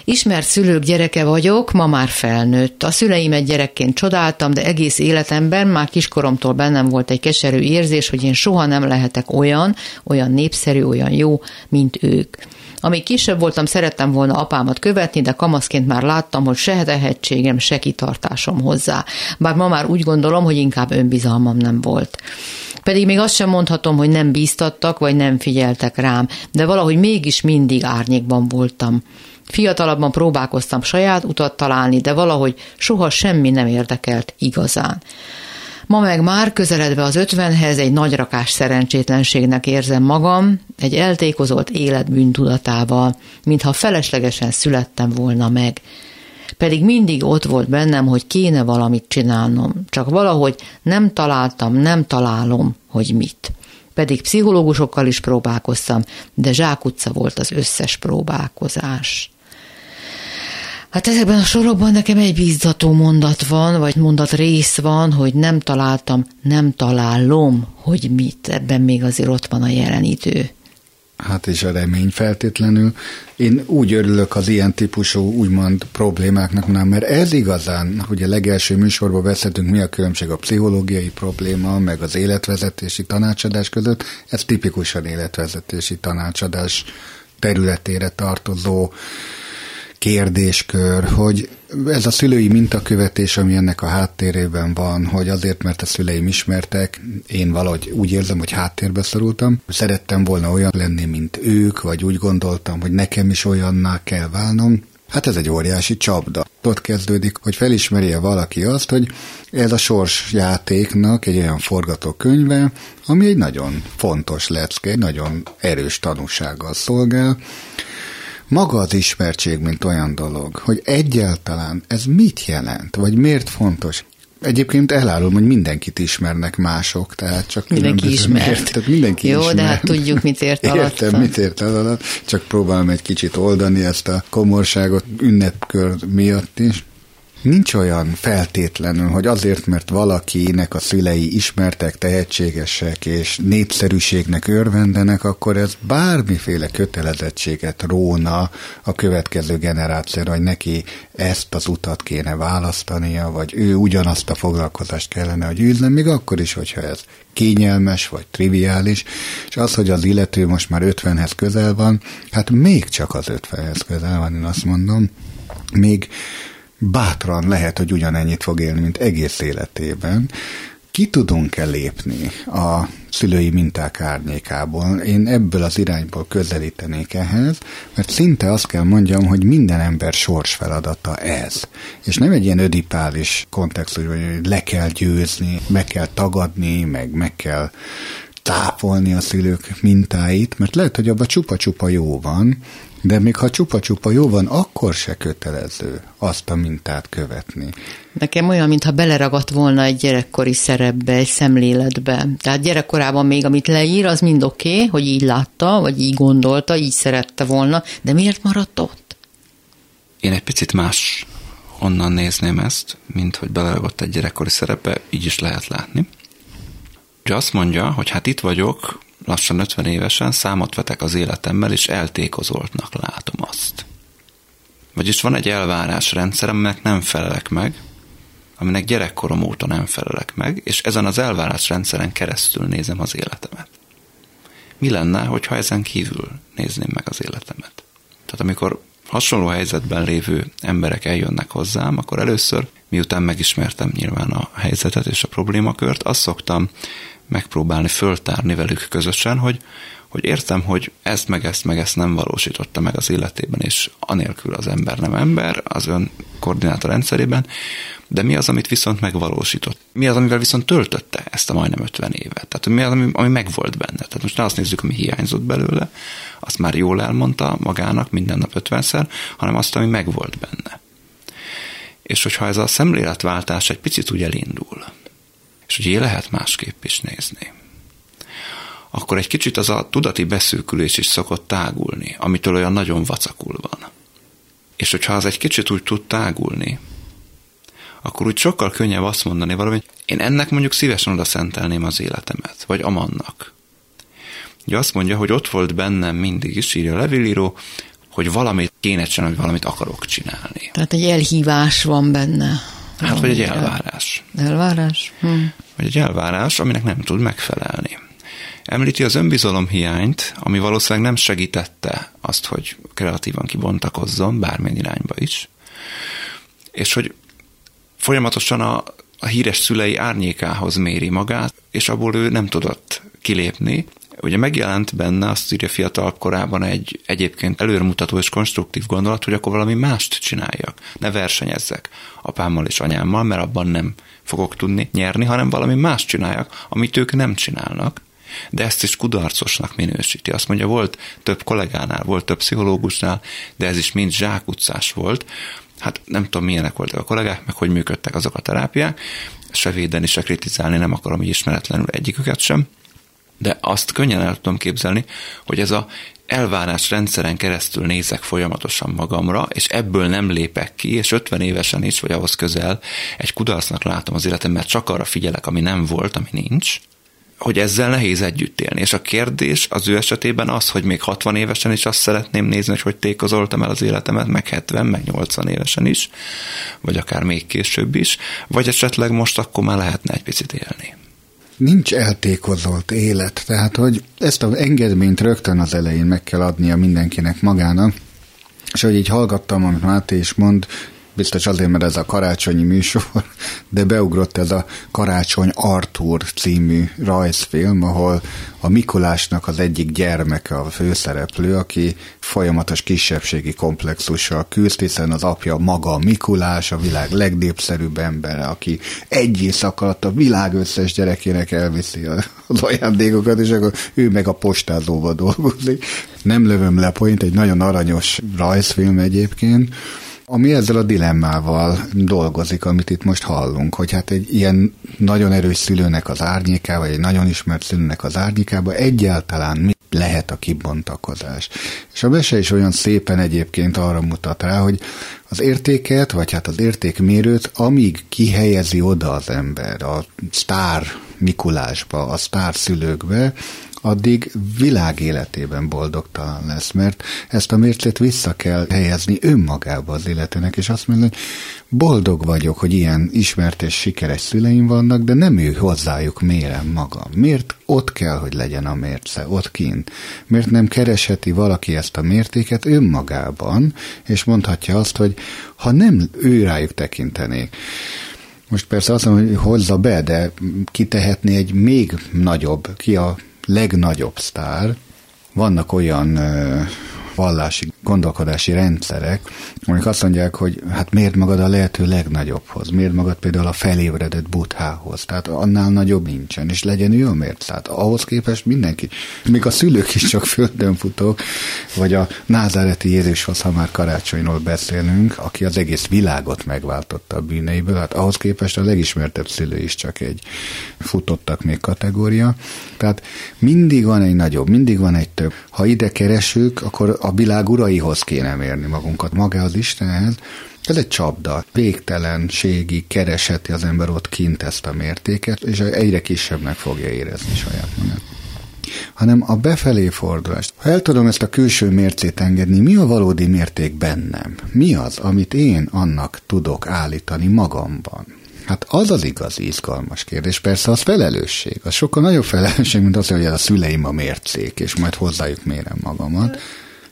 Ismert szülők gyereke vagyok, ma már felnőtt. A szüleimet gyerekként csodáltam, de egész életemben már kiskoromtól bennem volt egy keserű érzés, hogy én soha nem lehetek olyan, olyan népszerű, olyan jó, mint ők. Amíg kisebb voltam, szerettem volna apámat követni, de kamaszként már láttam, hogy se tehetségem, se kitartásom hozzá. Bár ma már úgy gondolom, hogy inkább önbizalmam nem volt. Pedig még azt sem mondhatom, hogy nem bíztattak, vagy nem figyeltek rám, de valahogy mégis mindig árnyékban voltam. Fiatalabban próbálkoztam saját utat találni, de valahogy soha semmi nem érdekelt igazán. Ma meg már közeledve az ötvenhez egy nagyrakás szerencsétlenségnek érzem magam, egy eltékozott élet bűntudatával, mintha feleslegesen születtem volna meg. Pedig mindig ott volt bennem, hogy kéne valamit csinálnom, csak valahogy nem találtam, nem találom, hogy mit. Pedig pszichológusokkal is próbálkoztam, de zsákutca volt az összes próbálkozás. Hát ezekben a sorokban nekem egy bíztató mondat van, vagy mondat rész van, hogy nem találtam, nem találom, hogy mit. Ebben még azért ott van a jelenítő. Hát és a remény feltétlenül. Én úgy örülök az ilyen típusú úgymond problémáknak, nem, mert ez igazán, hogy a legelső műsorban beszéltünk, mi a különbség a pszichológiai probléma, meg az életvezetési tanácsadás között, ez tipikusan életvezetési tanácsadás területére tartozó kérdéskör, hogy ez a szülői mintakövetés, ami ennek a háttérében van, hogy azért, mert a szüleim ismertek, én valahogy úgy érzem, hogy háttérbe szorultam, szerettem volna olyan lenni, mint ők, vagy úgy gondoltam, hogy nekem is olyanná kell válnom, Hát ez egy óriási csapda. Ott kezdődik, hogy felismerje valaki azt, hogy ez a sorsjátéknak egy olyan forgatókönyve, ami egy nagyon fontos lecke, egy nagyon erős tanúsággal szolgál, maga az ismertség, mint olyan dolog, hogy egyáltalán ez mit jelent, vagy miért fontos. Egyébként elárulom, hogy mindenkit ismernek mások, tehát csak mindenki ismer. Miért, (laughs) tehát mindenki Jó, ismer. de hát tudjuk, mit ért (laughs) alatt. Értem, mit ért alatt, csak próbálom egy kicsit oldani ezt a komorságot ünnepkör miatt is. Nincs olyan feltétlenül, hogy azért, mert valakinek a szülei ismertek, tehetségesek és népszerűségnek örvendenek, akkor ez bármiféle kötelezettséget róna a következő generációra, hogy neki ezt az utat kéne választania, vagy ő ugyanazt a foglalkozást kellene, hogy űzzen, még akkor is, hogyha ez kényelmes vagy triviális, és az, hogy az illető most már 50-hez közel van, hát még csak az 50-hez közel van, én azt mondom, még bátran lehet, hogy ugyanennyit fog élni, mint egész életében. Ki tudunk-e lépni a szülői minták árnyékából? Én ebből az irányból közelítenék ehhez, mert szinte azt kell mondjam, hogy minden ember sors feladata ez. És nem egy ilyen ödipális kontextus, hogy le kell győzni, meg kell tagadni, meg meg kell táfolni a szülők mintáit, mert lehet, hogy abban csupa-csupa jó van, de még ha csupa-csupa jó van, akkor se kötelező azt a mintát követni. Nekem olyan, mintha beleragadt volna egy gyerekkori szerepbe, egy szemléletbe. Tehát gyerekkorában még, amit leír, az mind oké, okay, hogy így látta, vagy így gondolta, így szerette volna, de miért maradt ott? Én egy picit más onnan nézném ezt, mint hogy beleragadt egy gyerekkori szerepbe, így is lehet látni. Ugye azt mondja, hogy hát itt vagyok, lassan 50 évesen, számot vetek az életemmel, és eltékozoltnak látom azt. Vagyis van egy elvárásrendszer, aminek nem felelek meg, aminek gyerekkorom óta nem felelek meg, és ezen az elvárásrendszeren keresztül nézem az életemet. Mi lenne, hogyha ezen kívül nézném meg az életemet? Tehát amikor hasonló helyzetben lévő emberek eljönnek hozzám, akkor először, miután megismertem nyilván a helyzetet és a problémakört, azt szoktam megpróbálni föltárni velük közösen, hogy, hogy értem, hogy ezt meg ezt meg ezt nem valósította meg az életében, és anélkül az ember nem ember, az ön koordinátor rendszerében, de mi az, amit viszont megvalósított? Mi az, amivel viszont töltötte ezt a majdnem 50 évet? Tehát mi az, ami, ami megvolt benne? Tehát most ne azt nézzük, ami hiányzott belőle, azt már jól elmondta magának minden nap 50-szer, hanem azt, ami megvolt benne. És hogyha ez a szemléletváltás egy picit úgy elindul, és ugye lehet másképp is nézni, akkor egy kicsit az a tudati beszűkülés is szokott tágulni, amitől olyan nagyon vacakul van. És hogyha az egy kicsit úgy tud tágulni, akkor úgy sokkal könnyebb azt mondani valami, hogy én ennek mondjuk szívesen oda szentelném az életemet, vagy amannak. Ugye azt mondja, hogy ott volt bennem mindig is, írja a levélíró, hogy valamit kéne csinálni, valamit akarok csinálni. Tehát egy elhívás van benne. Hát, vagy egy elvárás. Elvárás? Hm. Vagy egy elvárás, aminek nem tud megfelelni. Említi az önbizalom hiányt, ami valószínűleg nem segítette azt, hogy kreatívan kibontakozzon, bármilyen irányba is. És hogy folyamatosan a, a híres szülei árnyékához méri magát, és abból ő nem tudott kilépni. Ugye megjelent benne, azt írja fiatal korában egy egyébként előremutató és konstruktív gondolat, hogy akkor valami mást csináljak. Ne versenyezzek apámmal és anyámmal, mert abban nem fogok tudni nyerni, hanem valami más csináljak, amit ők nem csinálnak. De ezt is kudarcosnak minősíti. Azt mondja, volt több kollégánál, volt több pszichológusnál, de ez is mind zsákutcás volt, hát nem tudom, milyenek voltak a kollégák, meg hogy működtek azok a terápiák, se védeni, se kritizálni nem akarom így ismeretlenül egyiküket sem, de azt könnyen el tudom képzelni, hogy ez a elvárás rendszeren keresztül nézek folyamatosan magamra, és ebből nem lépek ki, és 50 évesen is, vagy ahhoz közel egy kudarcnak látom az életem, mert csak arra figyelek, ami nem volt, ami nincs, hogy ezzel nehéz együtt élni. És a kérdés az ő esetében az, hogy még 60 évesen is azt szeretném nézni, hogy hogy tékozoltam el az életemet, meg 70, meg 80 évesen is, vagy akár még később is, vagy esetleg most akkor már lehetne egy picit élni. Nincs eltékozolt élet, tehát hogy ezt az engedményt rögtön az elején meg kell adnia mindenkinek magának, és hogy így hallgattam, amit Máté is mond, biztos azért, mert ez a karácsonyi műsor, de beugrott ez a Karácsony Arthur című rajzfilm, ahol a Mikulásnak az egyik gyermeke a főszereplő, aki folyamatos kisebbségi komplexussal küzd, hiszen az apja maga Mikulás, a világ legnépszerűbb embere, aki egy éjszaka alatt a világ összes gyerekének elviszi az ajándékokat, és akkor ő meg a postázóba dolgozik. Nem lövöm le point, egy nagyon aranyos rajzfilm egyébként, ami ezzel a dilemmával dolgozik, amit itt most hallunk, hogy hát egy ilyen nagyon erős szülőnek az árnyékába, vagy egy nagyon ismert szülőnek az árnyékába egyáltalán mi lehet a kibontakozás. És a mese is olyan szépen egyébként arra mutat rá, hogy az értéket, vagy hát az értékmérőt, amíg kihelyezi oda az ember a sztár Mikulásba, a sztár szülőkbe, addig világ életében boldogtalan lesz, mert ezt a mércét vissza kell helyezni önmagába az életének, és azt mondani, hogy boldog vagyok, hogy ilyen ismert és sikeres szüleim vannak, de nem ő hozzájuk mérem magam. Miért ott kell, hogy legyen a mérce, ott kint? Miért nem keresheti valaki ezt a mértéket önmagában, és mondhatja azt, hogy ha nem ő rájuk tekintenék, most persze azt mondom, hogy hozza be, de kitehetné egy még nagyobb, ki a legnagyobb sztár. Vannak olyan vallási gondolkodási rendszerek, amik azt mondják, hogy hát miért magad a lehető legnagyobbhoz, miért magad például a felébredett buthához, tehát annál nagyobb nincsen, és legyen ő a mércát. Ahhoz képest mindenki, még a szülők is csak földön futók, vagy a názáreti Jézushoz, ha már karácsonyról beszélünk, aki az egész világot megváltotta a bűneiből, hát ahhoz képest a legismertebb szülő is csak egy futottak még kategória. Tehát mindig van egy nagyobb, mindig van egy több. Ha ide keresünk, akkor a világ uraihoz kéne mérni magunkat, magához Istenhez, ez egy csapda. Végtelenségi kereseti az ember ott kint ezt a mértéket, és egyre kisebbnek fogja érezni saját magát hanem a befelé fordulást. Ha el tudom ezt a külső mércét engedni, mi a valódi mérték bennem? Mi az, amit én annak tudok állítani magamban? Hát az az igazi izgalmas kérdés. Persze az felelősség. Az sokkal nagyobb felelősség, mint az, hogy a szüleim a mércék, és majd hozzájuk mérem magamat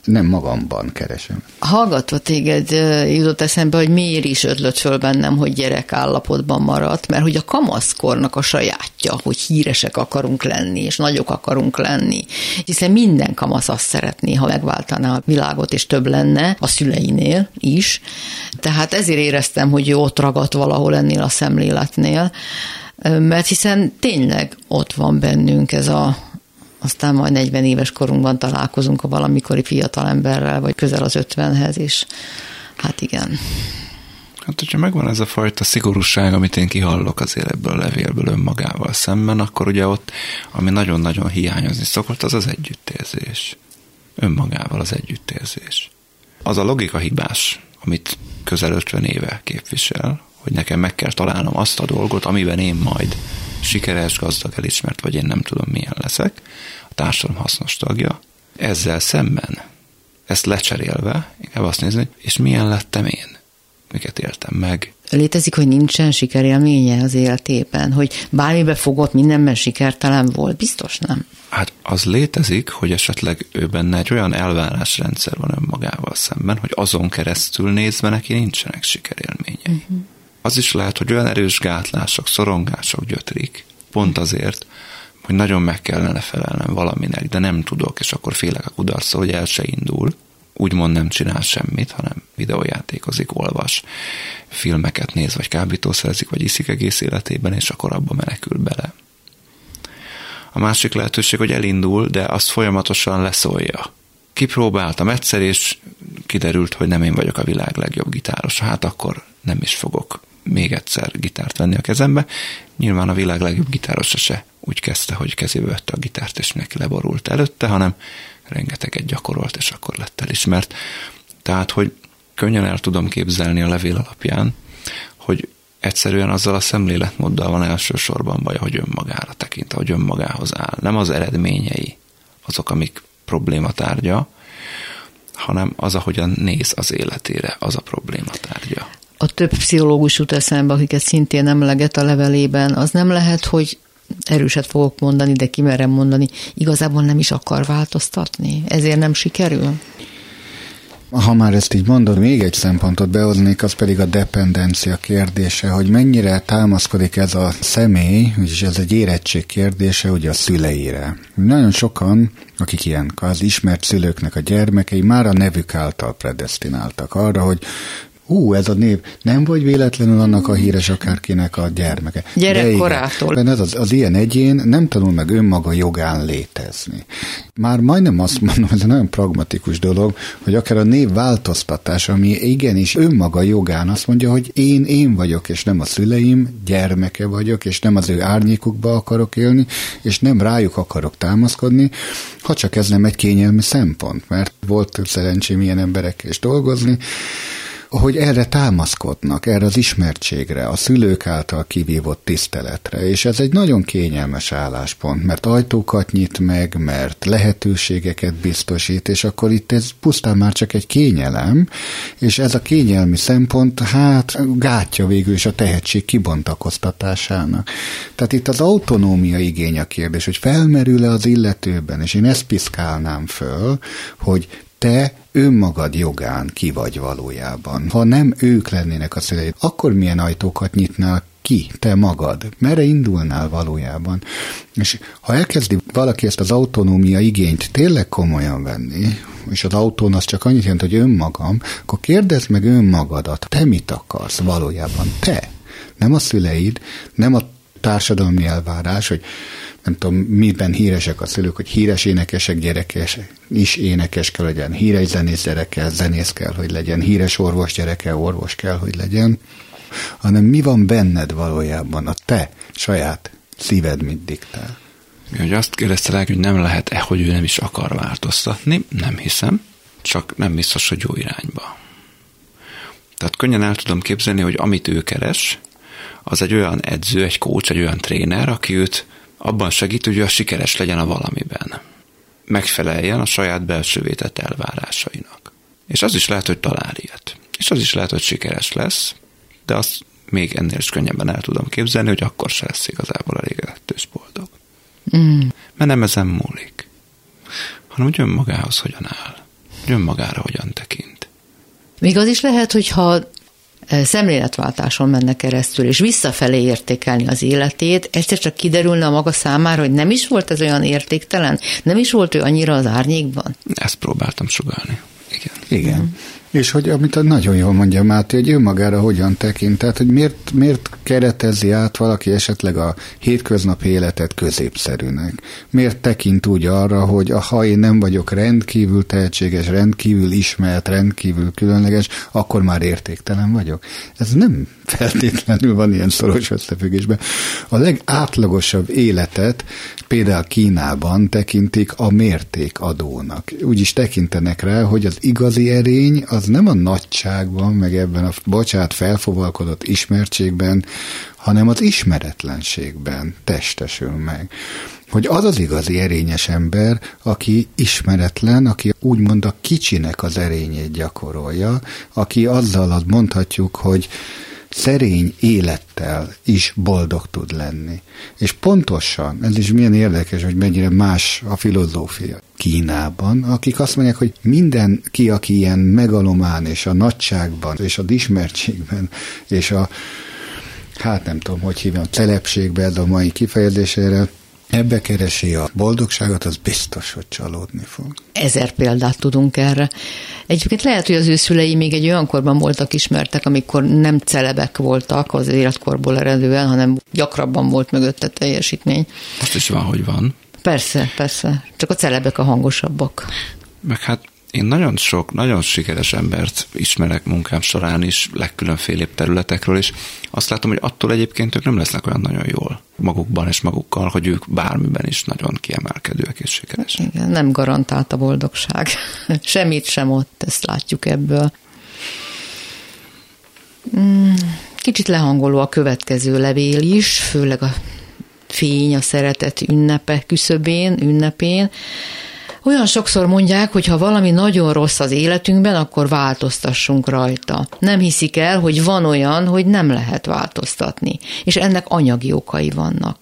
nem magamban keresem. Hallgatva téged jutott eszembe, hogy miért is ötlött föl bennem, hogy gyerek állapotban maradt, mert hogy a kamaszkornak a sajátja, hogy híresek akarunk lenni, és nagyok akarunk lenni. Hiszen minden kamasz azt szeretné, ha megváltaná a világot, és több lenne a szüleinél is. Tehát ezért éreztem, hogy jó ott ragadt valahol ennél a szemléletnél, mert hiszen tényleg ott van bennünk ez a aztán majd 40 éves korunkban találkozunk a valamikori fiatalemberrel, vagy közel az 50-hez, és hát igen. Hát, hogyha megvan ez a fajta szigorúság, amit én kihallok azért ebből a levélből önmagával szemben, akkor ugye ott, ami nagyon-nagyon hiányozni szokott, az az együttérzés. Önmagával az együttérzés. Az a logika hibás, amit közel 50 éve képvisel, hogy nekem meg kell találnom azt a dolgot, amiben én majd sikeres, gazdag, elismert, vagy én nem tudom milyen leszek, a társadalom hasznos tagja. Ezzel szemben, ezt lecserélve, inkább azt nézni, és milyen lettem én, miket éltem meg. Létezik, hogy nincsen sikerélménye az életében, hogy bármibe fogott, mindenben sikertelen volt? Biztos nem. Hát az létezik, hogy esetleg ő benne egy olyan elvárásrendszer van önmagával szemben, hogy azon keresztül nézve neki nincsenek sikerélményei. Uh-huh az is lehet, hogy olyan erős gátlások, szorongások gyötrik, pont azért, hogy nagyon meg kellene felelnem valaminek, de nem tudok, és akkor félek a kudarctól, hogy el se indul. Úgymond nem csinál semmit, hanem videójátékozik, olvas, filmeket néz, vagy kábítószerezik, vagy iszik egész életében, és akkor abba menekül bele. A másik lehetőség, hogy elindul, de azt folyamatosan leszólja. Kipróbáltam egyszer, és kiderült, hogy nem én vagyok a világ legjobb gitáros. Hát akkor nem is fogok még egyszer gitárt venni a kezembe. Nyilván a világ legjobb gitárosa se úgy kezdte, hogy kezébe vette a gitárt, és neki leborult előtte, hanem rengeteget gyakorolt, és akkor lett elismert. Tehát, hogy könnyen el tudom képzelni a levél alapján, hogy egyszerűen azzal a szemléletmóddal van elsősorban baj, hogy önmagára tekint, hogy önmagához áll. Nem az eredményei azok, amik probléma tárgya, hanem az, ahogyan néz az életére, az a probléma tárgya a több pszichológus jut eszembe, akiket szintén emleget a levelében, az nem lehet, hogy erőset fogok mondani, de kimerem mondani, igazából nem is akar változtatni, ezért nem sikerül? Ha már ezt így mondod, még egy szempontot behoznék, az pedig a dependencia kérdése, hogy mennyire támaszkodik ez a személy, úgyis ez egy érettség kérdése, ugye a szüleire. Nagyon sokan, akik ilyen az ismert szülőknek a gyermekei, már a nevük által predestináltak arra, hogy Hú, ez a név nem vagy véletlenül annak a híres akárkinek a gyermeke. Gyerekkorától. Ez az, az ilyen egyén nem tanul meg önmaga jogán létezni. Már majdnem azt mondom, ez egy nagyon pragmatikus dolog, hogy akár a név változtatás, ami igenis önmaga jogán azt mondja, hogy én én vagyok, és nem a szüleim gyermeke vagyok, és nem az ő árnyékukba akarok élni, és nem rájuk akarok támaszkodni, ha csak ez nem egy kényelmi szempont, mert volt szerencsém ilyen emberekkel is dolgozni, hogy erre támaszkodnak, erre az ismertségre, a szülők által kivívott tiszteletre, és ez egy nagyon kényelmes álláspont, mert ajtókat nyit meg, mert lehetőségeket biztosít, és akkor itt ez pusztán már csak egy kényelem, és ez a kényelmi szempont, hát gátja végül is a tehetség kibontakoztatásának. Tehát itt az autonómia igény a kérdés, hogy felmerül-e az illetőben, és én ezt piszkálnám föl, hogy te önmagad jogán ki vagy valójában. Ha nem ők lennének a szüleid, akkor milyen ajtókat nyitnál ki, te magad, merre indulnál valójában. És ha elkezdi valaki ezt az autonómia igényt tényleg komolyan venni, és az autón az csak annyit jelent, hogy önmagam, akkor kérdezd meg önmagadat, te mit akarsz valójában, te, nem a szüleid, nem a társadalmi elvárás, hogy nem tudom, miben híresek a szülők, hogy híres énekesek gyerekes is énekes kell legyen, híres zenész gyereke, zenész kell, hogy legyen, híres orvos gyereke, orvos kell, hogy legyen, hanem mi van benned valójában, a te saját szíved mit diktál. Hogy azt kérdezte hogy nem lehet-e, hogy ő nem is akar változtatni, nem hiszem, csak nem biztos, hogy jó irányba. Tehát könnyen el tudom képzelni, hogy amit ő keres, az egy olyan edző, egy coach, egy olyan tréner, aki őt abban segít, hogy ő sikeres legyen a valamiben. Megfeleljen a saját belső vétett elvárásainak. És az is lehet, hogy talál ilyet. És az is lehet, hogy sikeres lesz, de azt még ennél is könnyebben el tudom képzelni, hogy akkor se lesz igazából elégedett és boldog. Mm. Mert nem ezen múlik, hanem hogy önmagához hogyan áll, hogy önmagára hogyan tekint. Még az is lehet, hogyha szemléletváltáson menne keresztül, és visszafelé értékelni az életét, egyszer csak kiderülne a maga számára, hogy nem is volt ez olyan értéktelen, nem is volt ő annyira az árnyékban. Ezt próbáltam sugalni. Igen. Igen. Mm. És hogy amit nagyon jól mondja Máté, hogy önmagára hogyan tekint, tehát hogy miért, miért keretezi át valaki esetleg a hétköznapi életet középszerűnek? Miért tekint úgy arra, hogy ha én nem vagyok rendkívül tehetséges, rendkívül ismert, rendkívül különleges, akkor már értéktelen vagyok? Ez nem feltétlenül van ilyen szoros összefüggésben. A legátlagosabb életet például Kínában tekintik a mértékadónak. Úgy is tekintenek rá, hogy az igazi erény az nem a nagyságban, meg ebben a, bocsát, felfogalkodott ismertségben, hanem az ismeretlenségben testesül meg. Hogy az az igazi erényes ember, aki ismeretlen, aki úgymond a kicsinek az erényét gyakorolja, aki azzal mondhatjuk, hogy szerény élettel is boldog tud lenni. És pontosan, ez is milyen érdekes, hogy mennyire más a filozófia Kínában, akik azt mondják, hogy mindenki, aki ilyen megalomán és a nagyságban és a ismertségben és a hát nem tudom, hogy hívjam, telepségben ez a mai kifejezésére, ebbe keresi a boldogságot, az biztos, hogy csalódni fog. Ezer példát tudunk erre. Egyébként lehet, hogy az ő szülei még egy olyan korban voltak ismertek, amikor nem celebek voltak az életkorból eredően, hanem gyakrabban volt mögötte teljesítmény. Azt is van, hogy van. Persze, persze. Csak a celebek a hangosabbak. Meg hát én nagyon sok, nagyon sikeres embert ismerek munkám során is, legkülönfélébb területekről, és azt látom, hogy attól egyébként ők nem lesznek olyan nagyon jól magukban és magukkal, hogy ők bármiben is nagyon kiemelkedőek és sikeresek. Igen, nem garantált a boldogság. (laughs) Semmit sem ott, ezt látjuk ebből. Hmm, kicsit lehangoló a következő levél is, főleg a fény, a szeretet ünnepe küszöbén, ünnepén. Olyan sokszor mondják, hogy ha valami nagyon rossz az életünkben, akkor változtassunk rajta. Nem hiszik el, hogy van olyan, hogy nem lehet változtatni, és ennek anyagi okai vannak.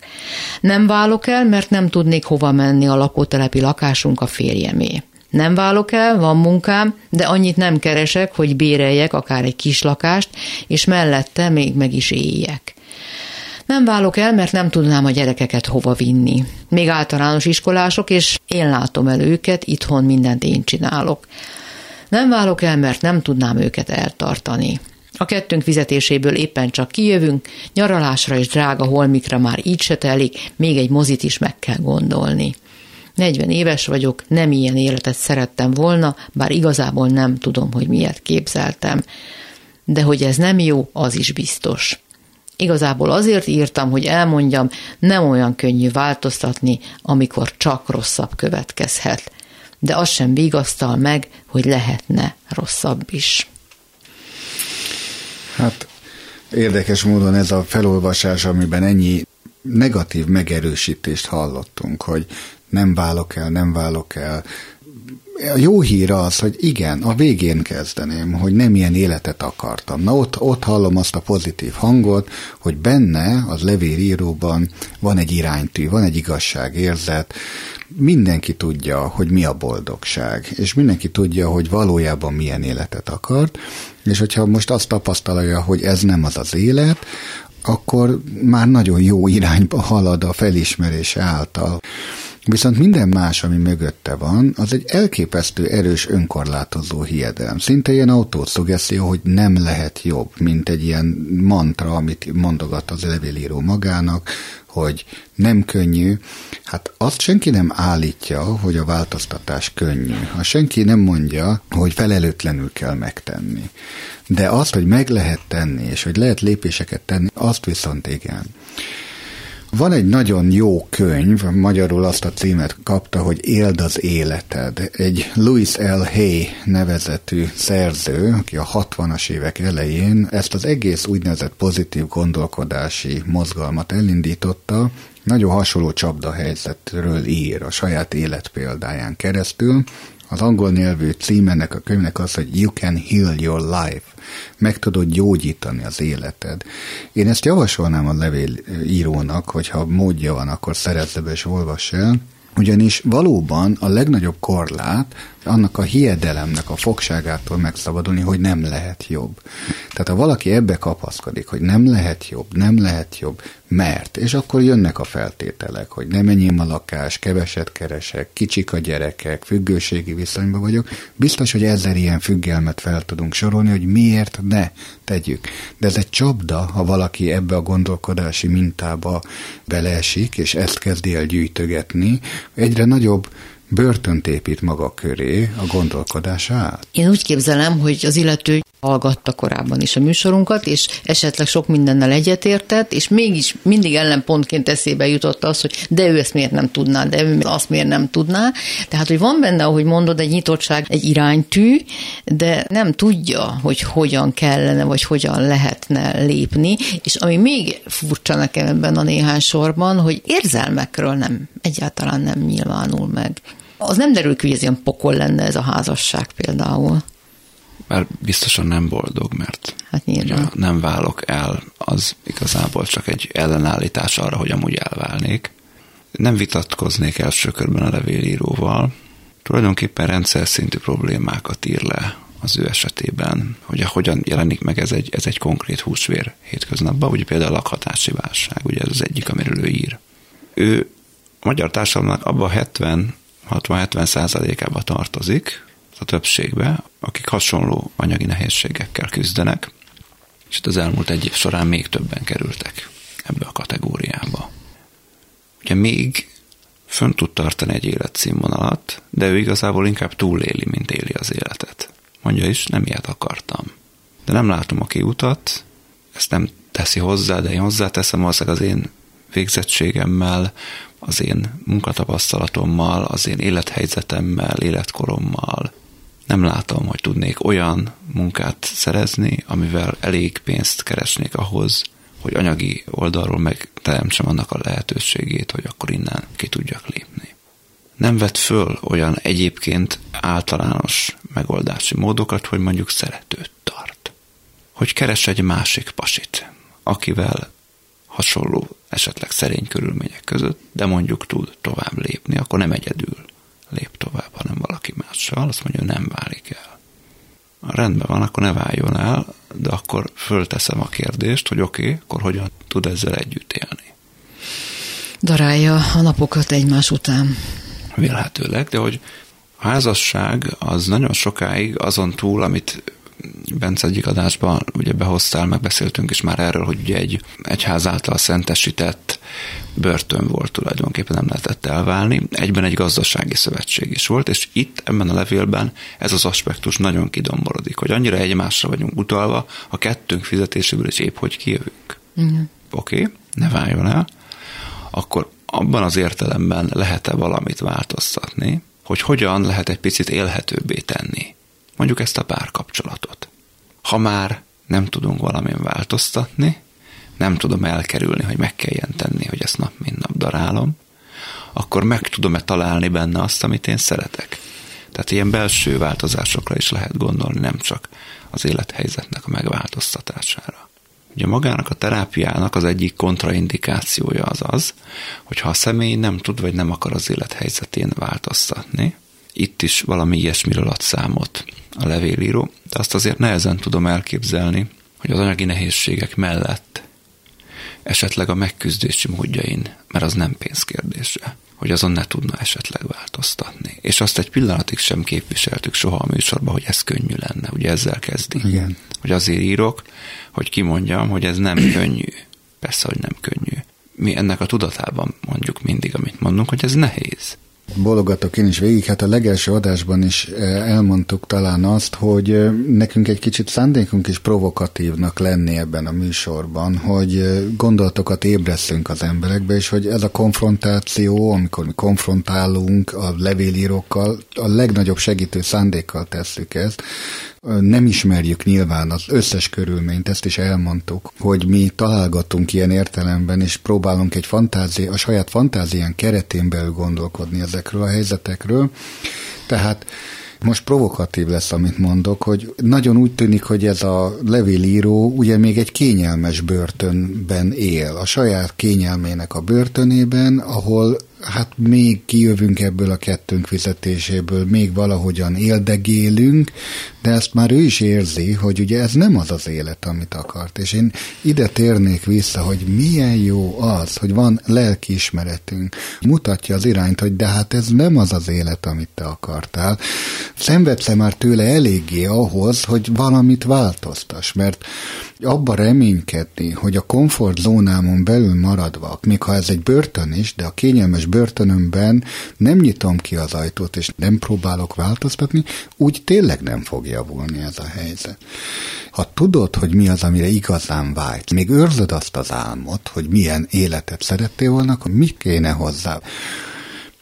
Nem válok el, mert nem tudnék hova menni a lakótelepi lakásunk a férjemé. Nem válok el, van munkám, de annyit nem keresek, hogy béreljek akár egy kis lakást, és mellette még meg is éljek. Nem válok el, mert nem tudnám a gyerekeket hova vinni. Még általános iskolások, és én látom el őket, itthon mindent én csinálok. Nem válok el, mert nem tudnám őket eltartani. A kettőnk fizetéséből éppen csak kijövünk, nyaralásra és drága holmikra már így se telik, még egy mozit is meg kell gondolni. 40 éves vagyok, nem ilyen életet szerettem volna, bár igazából nem tudom, hogy miért képzeltem. De hogy ez nem jó, az is biztos. Igazából azért írtam, hogy elmondjam, nem olyan könnyű változtatni, amikor csak rosszabb következhet. De az sem vigasztal meg, hogy lehetne rosszabb is. Hát érdekes módon ez a felolvasás, amiben ennyi negatív megerősítést hallottunk, hogy nem válok el, nem válok el, a jó hír az, hogy igen, a végén kezdeném, hogy nem ilyen életet akartam. Na ott, ott hallom azt a pozitív hangot, hogy benne, az levélíróban van egy iránytű, van egy igazságérzet, mindenki tudja, hogy mi a boldogság, és mindenki tudja, hogy valójában milyen életet akart, és hogyha most azt tapasztalja, hogy ez nem az az élet, akkor már nagyon jó irányba halad a felismerés által. Viszont minden más, ami mögötte van, az egy elképesztő erős önkorlátozó hiedelem. Szinte ilyen autószugesztió, hogy nem lehet jobb, mint egy ilyen mantra, amit mondogat az levélíró magának, hogy nem könnyű. Hát azt senki nem állítja, hogy a változtatás könnyű. Ha senki nem mondja, hogy felelőtlenül kell megtenni. De azt, hogy meg lehet tenni, és hogy lehet lépéseket tenni, azt viszont igen. Van egy nagyon jó könyv, magyarul azt a címet kapta, hogy Éld az életed. Egy Louis L. Hay nevezetű szerző, aki a 60-as évek elején ezt az egész úgynevezett pozitív gondolkodási mozgalmat elindította, nagyon hasonló csapdahelyzetről ír a saját életpéldáján keresztül, az angol nyelvű cím ennek a könyvnek az, hogy You can heal your life. Meg tudod gyógyítani az életed. Én ezt javasolnám a levélírónak, hogyha módja van, akkor szerezze be és olvass el, ugyanis valóban a legnagyobb korlát annak a hiedelemnek a fogságától megszabadulni, hogy nem lehet jobb. Tehát ha valaki ebbe kapaszkodik, hogy nem lehet jobb, nem lehet jobb, mert, és akkor jönnek a feltételek, hogy nem enyém a lakás, keveset keresek, kicsik a gyerekek, függőségi viszonyban vagyok, biztos, hogy ezer ilyen függelmet fel tudunk sorolni, hogy miért ne tegyük. De ez egy csapda, ha valaki ebbe a gondolkodási mintába beleesik, és ezt kezdi el gyűjtögetni, egyre nagyobb börtönt épít maga köré a gondolkodása át? Én úgy képzelem, hogy az illető hallgatta korábban is a műsorunkat, és esetleg sok mindennel egyetértett, és mégis mindig ellenpontként eszébe jutott az, hogy de ő ezt miért nem tudná, de ő azt miért nem tudná. Tehát, hogy van benne, ahogy mondod, egy nyitottság, egy iránytű, de nem tudja, hogy hogyan kellene, vagy hogyan lehetne lépni, és ami még furcsa nekem ebben a néhány sorban, hogy érzelmekről nem, egyáltalán nem nyilvánul meg. Az nem derül ki, hogy ez ilyen pokol lenne ez a házasság például mert biztosan nem boldog, mert hát ugye nem válok el, az igazából csak egy ellenállítás arra, hogy amúgy elválnék. Nem vitatkoznék első körben a levélíróval, tulajdonképpen rendszer szintű problémákat ír le az ő esetében, hogy hogyan jelenik meg ez egy, ez egy konkrét húsvér hétköznapban, ugye például a lakhatási válság, ugye ez az egyik, amiről ő ír. Ő a magyar társadalomnak abban 70 60-70 százalékába tartozik, a többségbe, akik hasonló anyagi nehézségekkel küzdenek, és az elmúlt egy év során még többen kerültek ebbe a kategóriába. Ugye még fönn tud tartani egy életszínvonalat, de ő igazából inkább túléli, mint éli az életet. Mondja is, nem ilyet akartam. De nem látom a kiutat, ezt nem teszi hozzá, de én hozzáteszem az az én végzettségemmel, az én munkatapasztalatommal, az én élethelyzetemmel, életkorommal, nem látom, hogy tudnék olyan munkát szerezni, amivel elég pénzt keresnék ahhoz, hogy anyagi oldalról megteremtsem annak a lehetőségét, hogy akkor innen ki tudjak lépni. Nem vett föl olyan egyébként általános megoldási módokat, hogy mondjuk szeretőt tart. Hogy keres egy másik pasit, akivel hasonló, esetleg szerény körülmények között, de mondjuk tud tovább lépni, akkor nem egyedül lép tovább, hanem valaki mással, azt mondja, hogy nem válik el. Rendben van, akkor ne váljon el, de akkor fölteszem a kérdést, hogy oké, okay, akkor hogyan tud ezzel együtt élni. Darálja a napokat egymás után. Vélhetőleg, de hogy a házasság az nagyon sokáig azon túl, amit Bence egyik adásban ugye behoztál, megbeszéltünk is már erről, hogy ugye egy egyház által szentesített börtön volt tulajdonképpen, nem lehetett elválni. Egyben egy gazdasági szövetség is volt, és itt ebben a levélben ez az aspektus nagyon kidomborodik, hogy annyira egymásra vagyunk utalva, a kettőnk fizetéséből is épp hogy kijövünk. Mm. Oké, okay, ne váljon el. Akkor abban az értelemben lehet-e valamit változtatni, hogy hogyan lehet egy picit élhetőbbé tenni mondjuk ezt a párkapcsolatot. Ha már nem tudunk valamin változtatni, nem tudom elkerülni, hogy meg kelljen tenni, hogy ezt nap mint nap darálom, akkor meg tudom-e találni benne azt, amit én szeretek. Tehát ilyen belső változásokra is lehet gondolni, nem csak az élethelyzetnek a megváltoztatására. Ugye magának a terápiának az egyik kontraindikációja az az, hogy ha a személy nem tud vagy nem akar az élethelyzetén változtatni, itt is valami ilyesmiről ad számot a levélíró, de azt azért nehezen tudom elképzelni, hogy az anyagi nehézségek mellett esetleg a megküzdési módjain, mert az nem pénzkérdése, hogy azon ne tudna esetleg változtatni. És azt egy pillanatig sem képviseltük soha a műsorban, hogy ez könnyű lenne. Ugye ezzel kezdi. Igen. Hogy azért írok, hogy kimondjam, hogy ez nem könnyű. Persze, hogy nem könnyű. Mi ennek a tudatában mondjuk mindig, amit mondunk, hogy ez nehéz bologatok én is végig. Hát a legelső adásban is eh, elmondtuk talán azt, hogy eh, nekünk egy kicsit szándékunk is provokatívnak lenni ebben a műsorban, hogy eh, gondolatokat ébreszünk az emberekbe, és hogy ez a konfrontáció, amikor mi konfrontálunk a levélírókkal, a legnagyobb segítő szándékkal tesszük ezt, nem ismerjük nyilván az összes körülményt, ezt is elmondtuk, hogy mi találgatunk ilyen értelemben, és próbálunk egy fantázi, a saját fantázián keretén belül gondolkodni ezekről a helyzetekről. Tehát most provokatív lesz, amit mondok, hogy nagyon úgy tűnik, hogy ez a levélíró ugye még egy kényelmes börtönben él, a saját kényelmének a börtönében, ahol hát még kijövünk ebből a kettőnk fizetéséből, még valahogyan éldegélünk, de ezt már ő is érzi, hogy ugye ez nem az az élet, amit akart. És én ide térnék vissza, hogy milyen jó az, hogy van lelkiismeretünk. Mutatja az irányt, hogy de hát ez nem az az élet, amit te akartál. Szenvedsz már tőle eléggé ahhoz, hogy valamit változtas, mert abba reménykedni, hogy a komfortzónámon belül maradva, még ha ez egy börtön is, de a kényelmes börtönömben nem nyitom ki az ajtót, és nem próbálok változtatni, úgy tényleg nem fog javulni ez a helyzet. Ha tudod, hogy mi az, amire igazán vágysz, még őrzöd azt az álmot, hogy milyen életet szerettél volna, akkor mit kéne hozzá?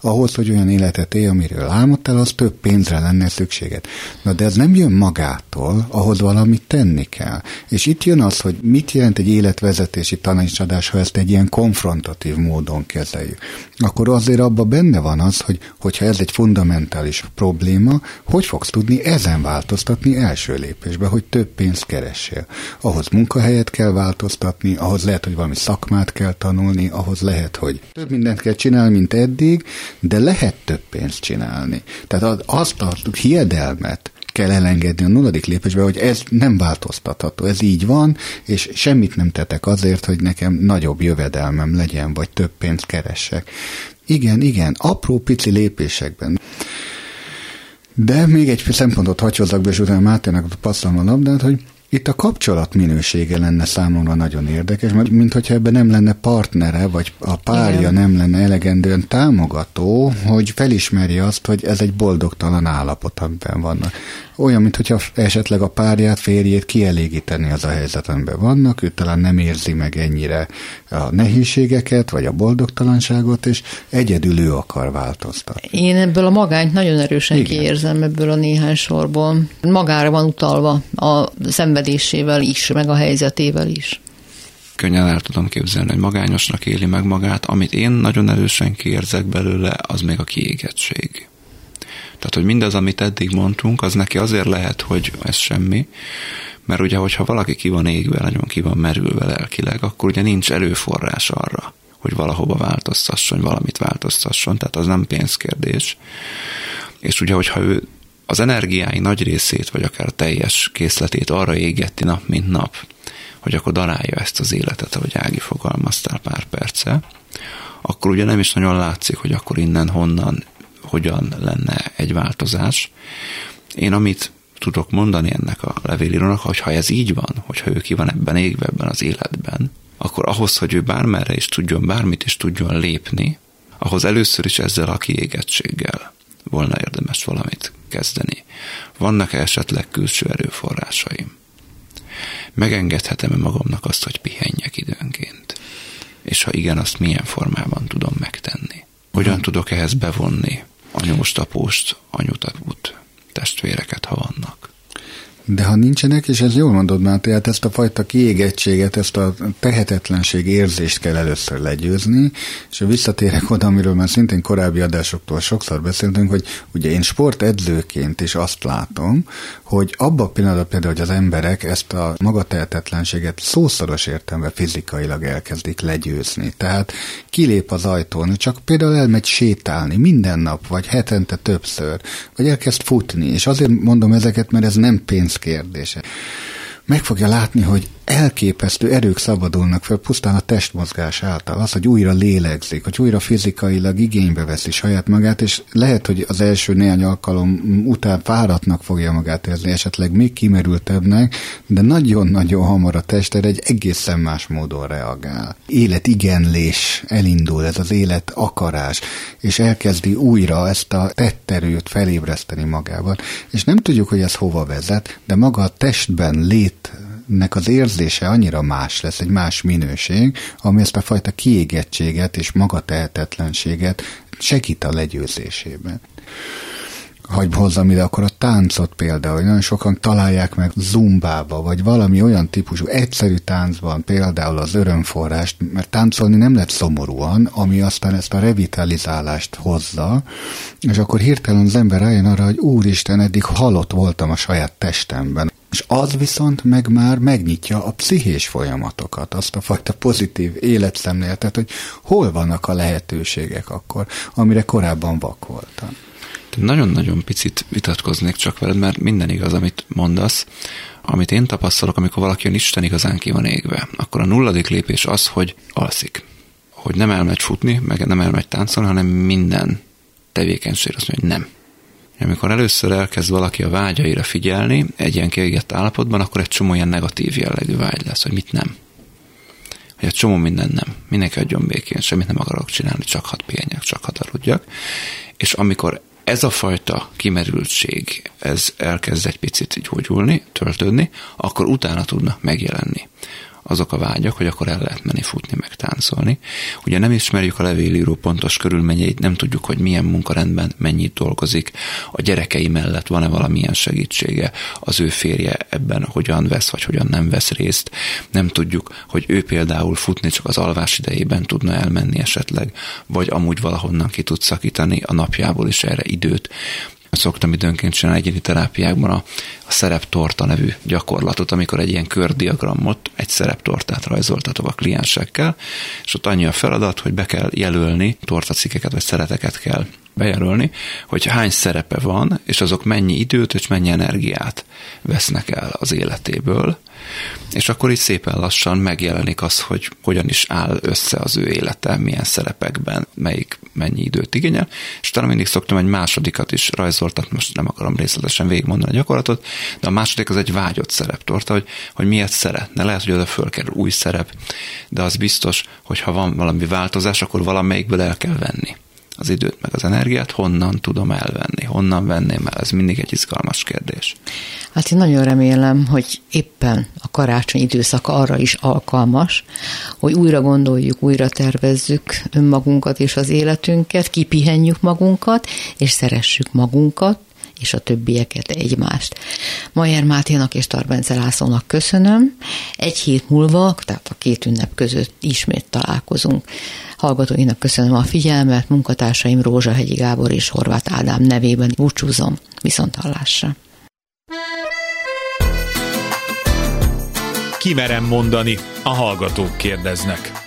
Ahhoz, hogy olyan életet élj, amiről álmodtál, az több pénzre lenne szükséged. Na de ez nem jön magától, ahhoz valamit tenni kell. És itt jön az, hogy mit jelent egy életvezetési tanácsadás, ha ezt egy ilyen konfrontatív módon kezeljük. Akkor azért abban benne van az, hogy hogyha ez egy fundamentális probléma, hogy fogsz tudni ezen változtatni első lépésbe, hogy több pénzt keressél. Ahhoz munkahelyet kell változtatni, ahhoz lehet, hogy valami szakmát kell tanulni, ahhoz lehet, hogy több mindent kell csinálni, mint eddig, de lehet több pénzt csinálni. Tehát azt a hiedelmet, kell elengedni a nulladik lépésbe, hogy ez nem változtatható, ez így van, és semmit nem tetek azért, hogy nekem nagyobb jövedelmem legyen, vagy több pénzt keressek. Igen, igen, apró pici lépésekben. De még egy szempontot hagyhozzak be, és utána Máténak passzolom a labdát, hogy itt a kapcsolat minősége lenne számomra nagyon érdekes, mert mintha ebben nem lenne partnere, vagy a párja Igen. nem lenne elegendően támogató, hogy felismerje azt, hogy ez egy boldogtalan állapot, amiben vannak. Olyan, mintha esetleg a párját, férjét kielégíteni az a helyzet, amiben vannak, ő talán nem érzi meg ennyire a nehézségeket, vagy a boldogtalanságot, és egyedül ő akar változtatni. Én ebből a magányt nagyon erősen Igen. kiérzem ebből a néhány sorból. Magára van utalva a szenvedésével is, meg a helyzetével is könnyen el tudom képzelni, hogy magányosnak éli meg magát. Amit én nagyon erősen kiérzek belőle, az még a kiégettség. Tehát, hogy mindaz, amit eddig mondtunk, az neki azért lehet, hogy ez semmi, mert ugye, hogyha valaki ki van égve, nagyon ki van merülve lelkileg, akkor ugye nincs előforrás arra, hogy valahova változtasson, valamit változtasson, tehát az nem pénzkérdés. És ugye, hogyha ő az energiái nagy részét, vagy akár teljes készletét arra égeti nap, mint nap, hogy akkor darálja ezt az életet, ahogy Ági fogalmaztál pár perce, akkor ugye nem is nagyon látszik, hogy akkor innen honnan hogyan lenne egy változás. Én amit tudok mondani ennek a levélírónak, hogy ha ez így van, hogyha ő ki van ebben égve, ebben az életben, akkor ahhoz, hogy ő bármerre is tudjon, bármit is tudjon lépni, ahhoz először is ezzel a kiégettséggel volna érdemes valamit kezdeni. Vannak -e esetleg külső erőforrásaim? Megengedhetem-e magamnak azt, hogy pihenjek időnként? És ha igen, azt milyen formában tudom megtenni? Hogyan tudok ehhez bevonni anyóst, apóst, anyutat, testvéreket, ha vannak. De ha nincsenek, és ez jól mondod már, tehát ezt a fajta kiégettséget, ezt a tehetetlenség érzést kell először legyőzni, és visszatérek oda, amiről már szintén korábbi adásoktól sokszor beszéltünk, hogy ugye én sportedzőként is azt látom, hogy abban a pillanatban például, hogy az emberek ezt a magatehetetlenséget szószoros értelme fizikailag elkezdik legyőzni. Tehát kilép az ajtón, csak például elmegy sétálni minden nap, vagy hetente többször, vagy elkezd futni, és azért mondom ezeket, mert ez nem pénz kérdése. Meg fogja látni, hogy elképesztő erők szabadulnak fel pusztán a testmozgás által. Az, hogy újra lélegzik, hogy újra fizikailag igénybe veszi saját magát, és lehet, hogy az első néhány alkalom után fáradtnak fogja magát érzni, esetleg még kimerültebbnek, de nagyon-nagyon hamar a tested egy egészen más módon reagál. Életigenlés elindul, ez az élet akarás, és elkezdi újra ezt a tetterőt felébreszteni magával. És nem tudjuk, hogy ez hova vezet, de maga a testben lét nek az érzése annyira más lesz, egy más minőség, ami ezt a fajta kiégettséget és magatehetetlenséget segít a legyőzésében. Hagy hozzam ide akkor a táncot például, nagyon sokan találják meg zumbába, vagy valami olyan típusú egyszerű táncban, például az örömforrást, mert táncolni nem lehet szomorúan, ami aztán ezt a revitalizálást hozza, és akkor hirtelen az ember rájön arra, hogy úristen, eddig halott voltam a saját testemben. És az viszont meg már megnyitja a pszichés folyamatokat, azt a fajta pozitív életszemléletet, hogy hol vannak a lehetőségek akkor, amire korábban vak voltam. Nagyon-nagyon picit vitatkoznék csak veled, mert minden igaz, amit mondasz. Amit én tapasztalok, amikor valaki jön Isten igazán ki van égve, akkor a nulladik lépés az, hogy alszik. Hogy nem elmegy futni, meg nem elmegy táncolni, hanem minden tevékenység azt mondja, hogy nem. Amikor először elkezd valaki a vágyaira figyelni, egy ilyen kiégett állapotban, akkor egy csomó ilyen negatív jellegű vágy lesz, hogy mit nem. Hogy egy csomó minden nem. Mindenki adjon békén, semmit nem akarok csinálni, csak hat pihenjek, csak hat aludjak. És amikor ez a fajta kimerültség, ez elkezd egy picit gyógyulni, töltődni, akkor utána tudnak megjelenni azok a vágyak, hogy akkor el lehet menni futni, meg táncolni. Ugye nem ismerjük a levélíró pontos körülményeit, nem tudjuk, hogy milyen munkarendben mennyit dolgozik, a gyerekei mellett van-e valamilyen segítsége, az ő férje ebben hogyan vesz, vagy hogyan nem vesz részt. Nem tudjuk, hogy ő például futni csak az alvás idejében tudna elmenni esetleg, vagy amúgy valahonnan ki tud szakítani a napjából is erre időt szoktam időnként csinálni egyéni terápiákban a, a szereptorta nevű gyakorlatot, amikor egy ilyen kördiagramot, egy szereptortát rajzoltatok a kliensekkel, és ott annyi a feladat, hogy be kell jelölni, tortacikeket vagy szereteket kell bejelölni, hogy hány szerepe van, és azok mennyi időt és mennyi energiát vesznek el az életéből, és akkor így szépen lassan megjelenik az, hogy hogyan is áll össze az ő élete, milyen szerepekben, melyik mennyi időt igényel, és talán mindig szoktam egy másodikat is rajzoltatni, most nem akarom részletesen végigmondani a gyakorlatot, de a második az egy vágyott szereptorta, hogy, hogy miért szeretne. Lehet, hogy oda fölkerül új szerep, de az biztos, hogy ha van valami változás, akkor valamelyikből el kell venni az időt, meg az energiát, honnan tudom elvenni, honnan venném el, ez mindig egy izgalmas kérdés. Hát én nagyon remélem, hogy éppen a karácsony időszaka arra is alkalmas, hogy újra gondoljuk, újra tervezzük önmagunkat és az életünket, kipihenjük magunkat, és szeressük magunkat, és a többieket egymást. Majer Máténak és Tarbence Lászlónak köszönöm. Egy hét múlva, tehát a két ünnep között ismét találkozunk. Hallgatóinak köszönöm a figyelmet, munkatársaim Rózsa Hegyi Gábor és Horváth Ádám nevében búcsúzom. Viszont hallásra. Kimerem mondani, a hallgatók kérdeznek.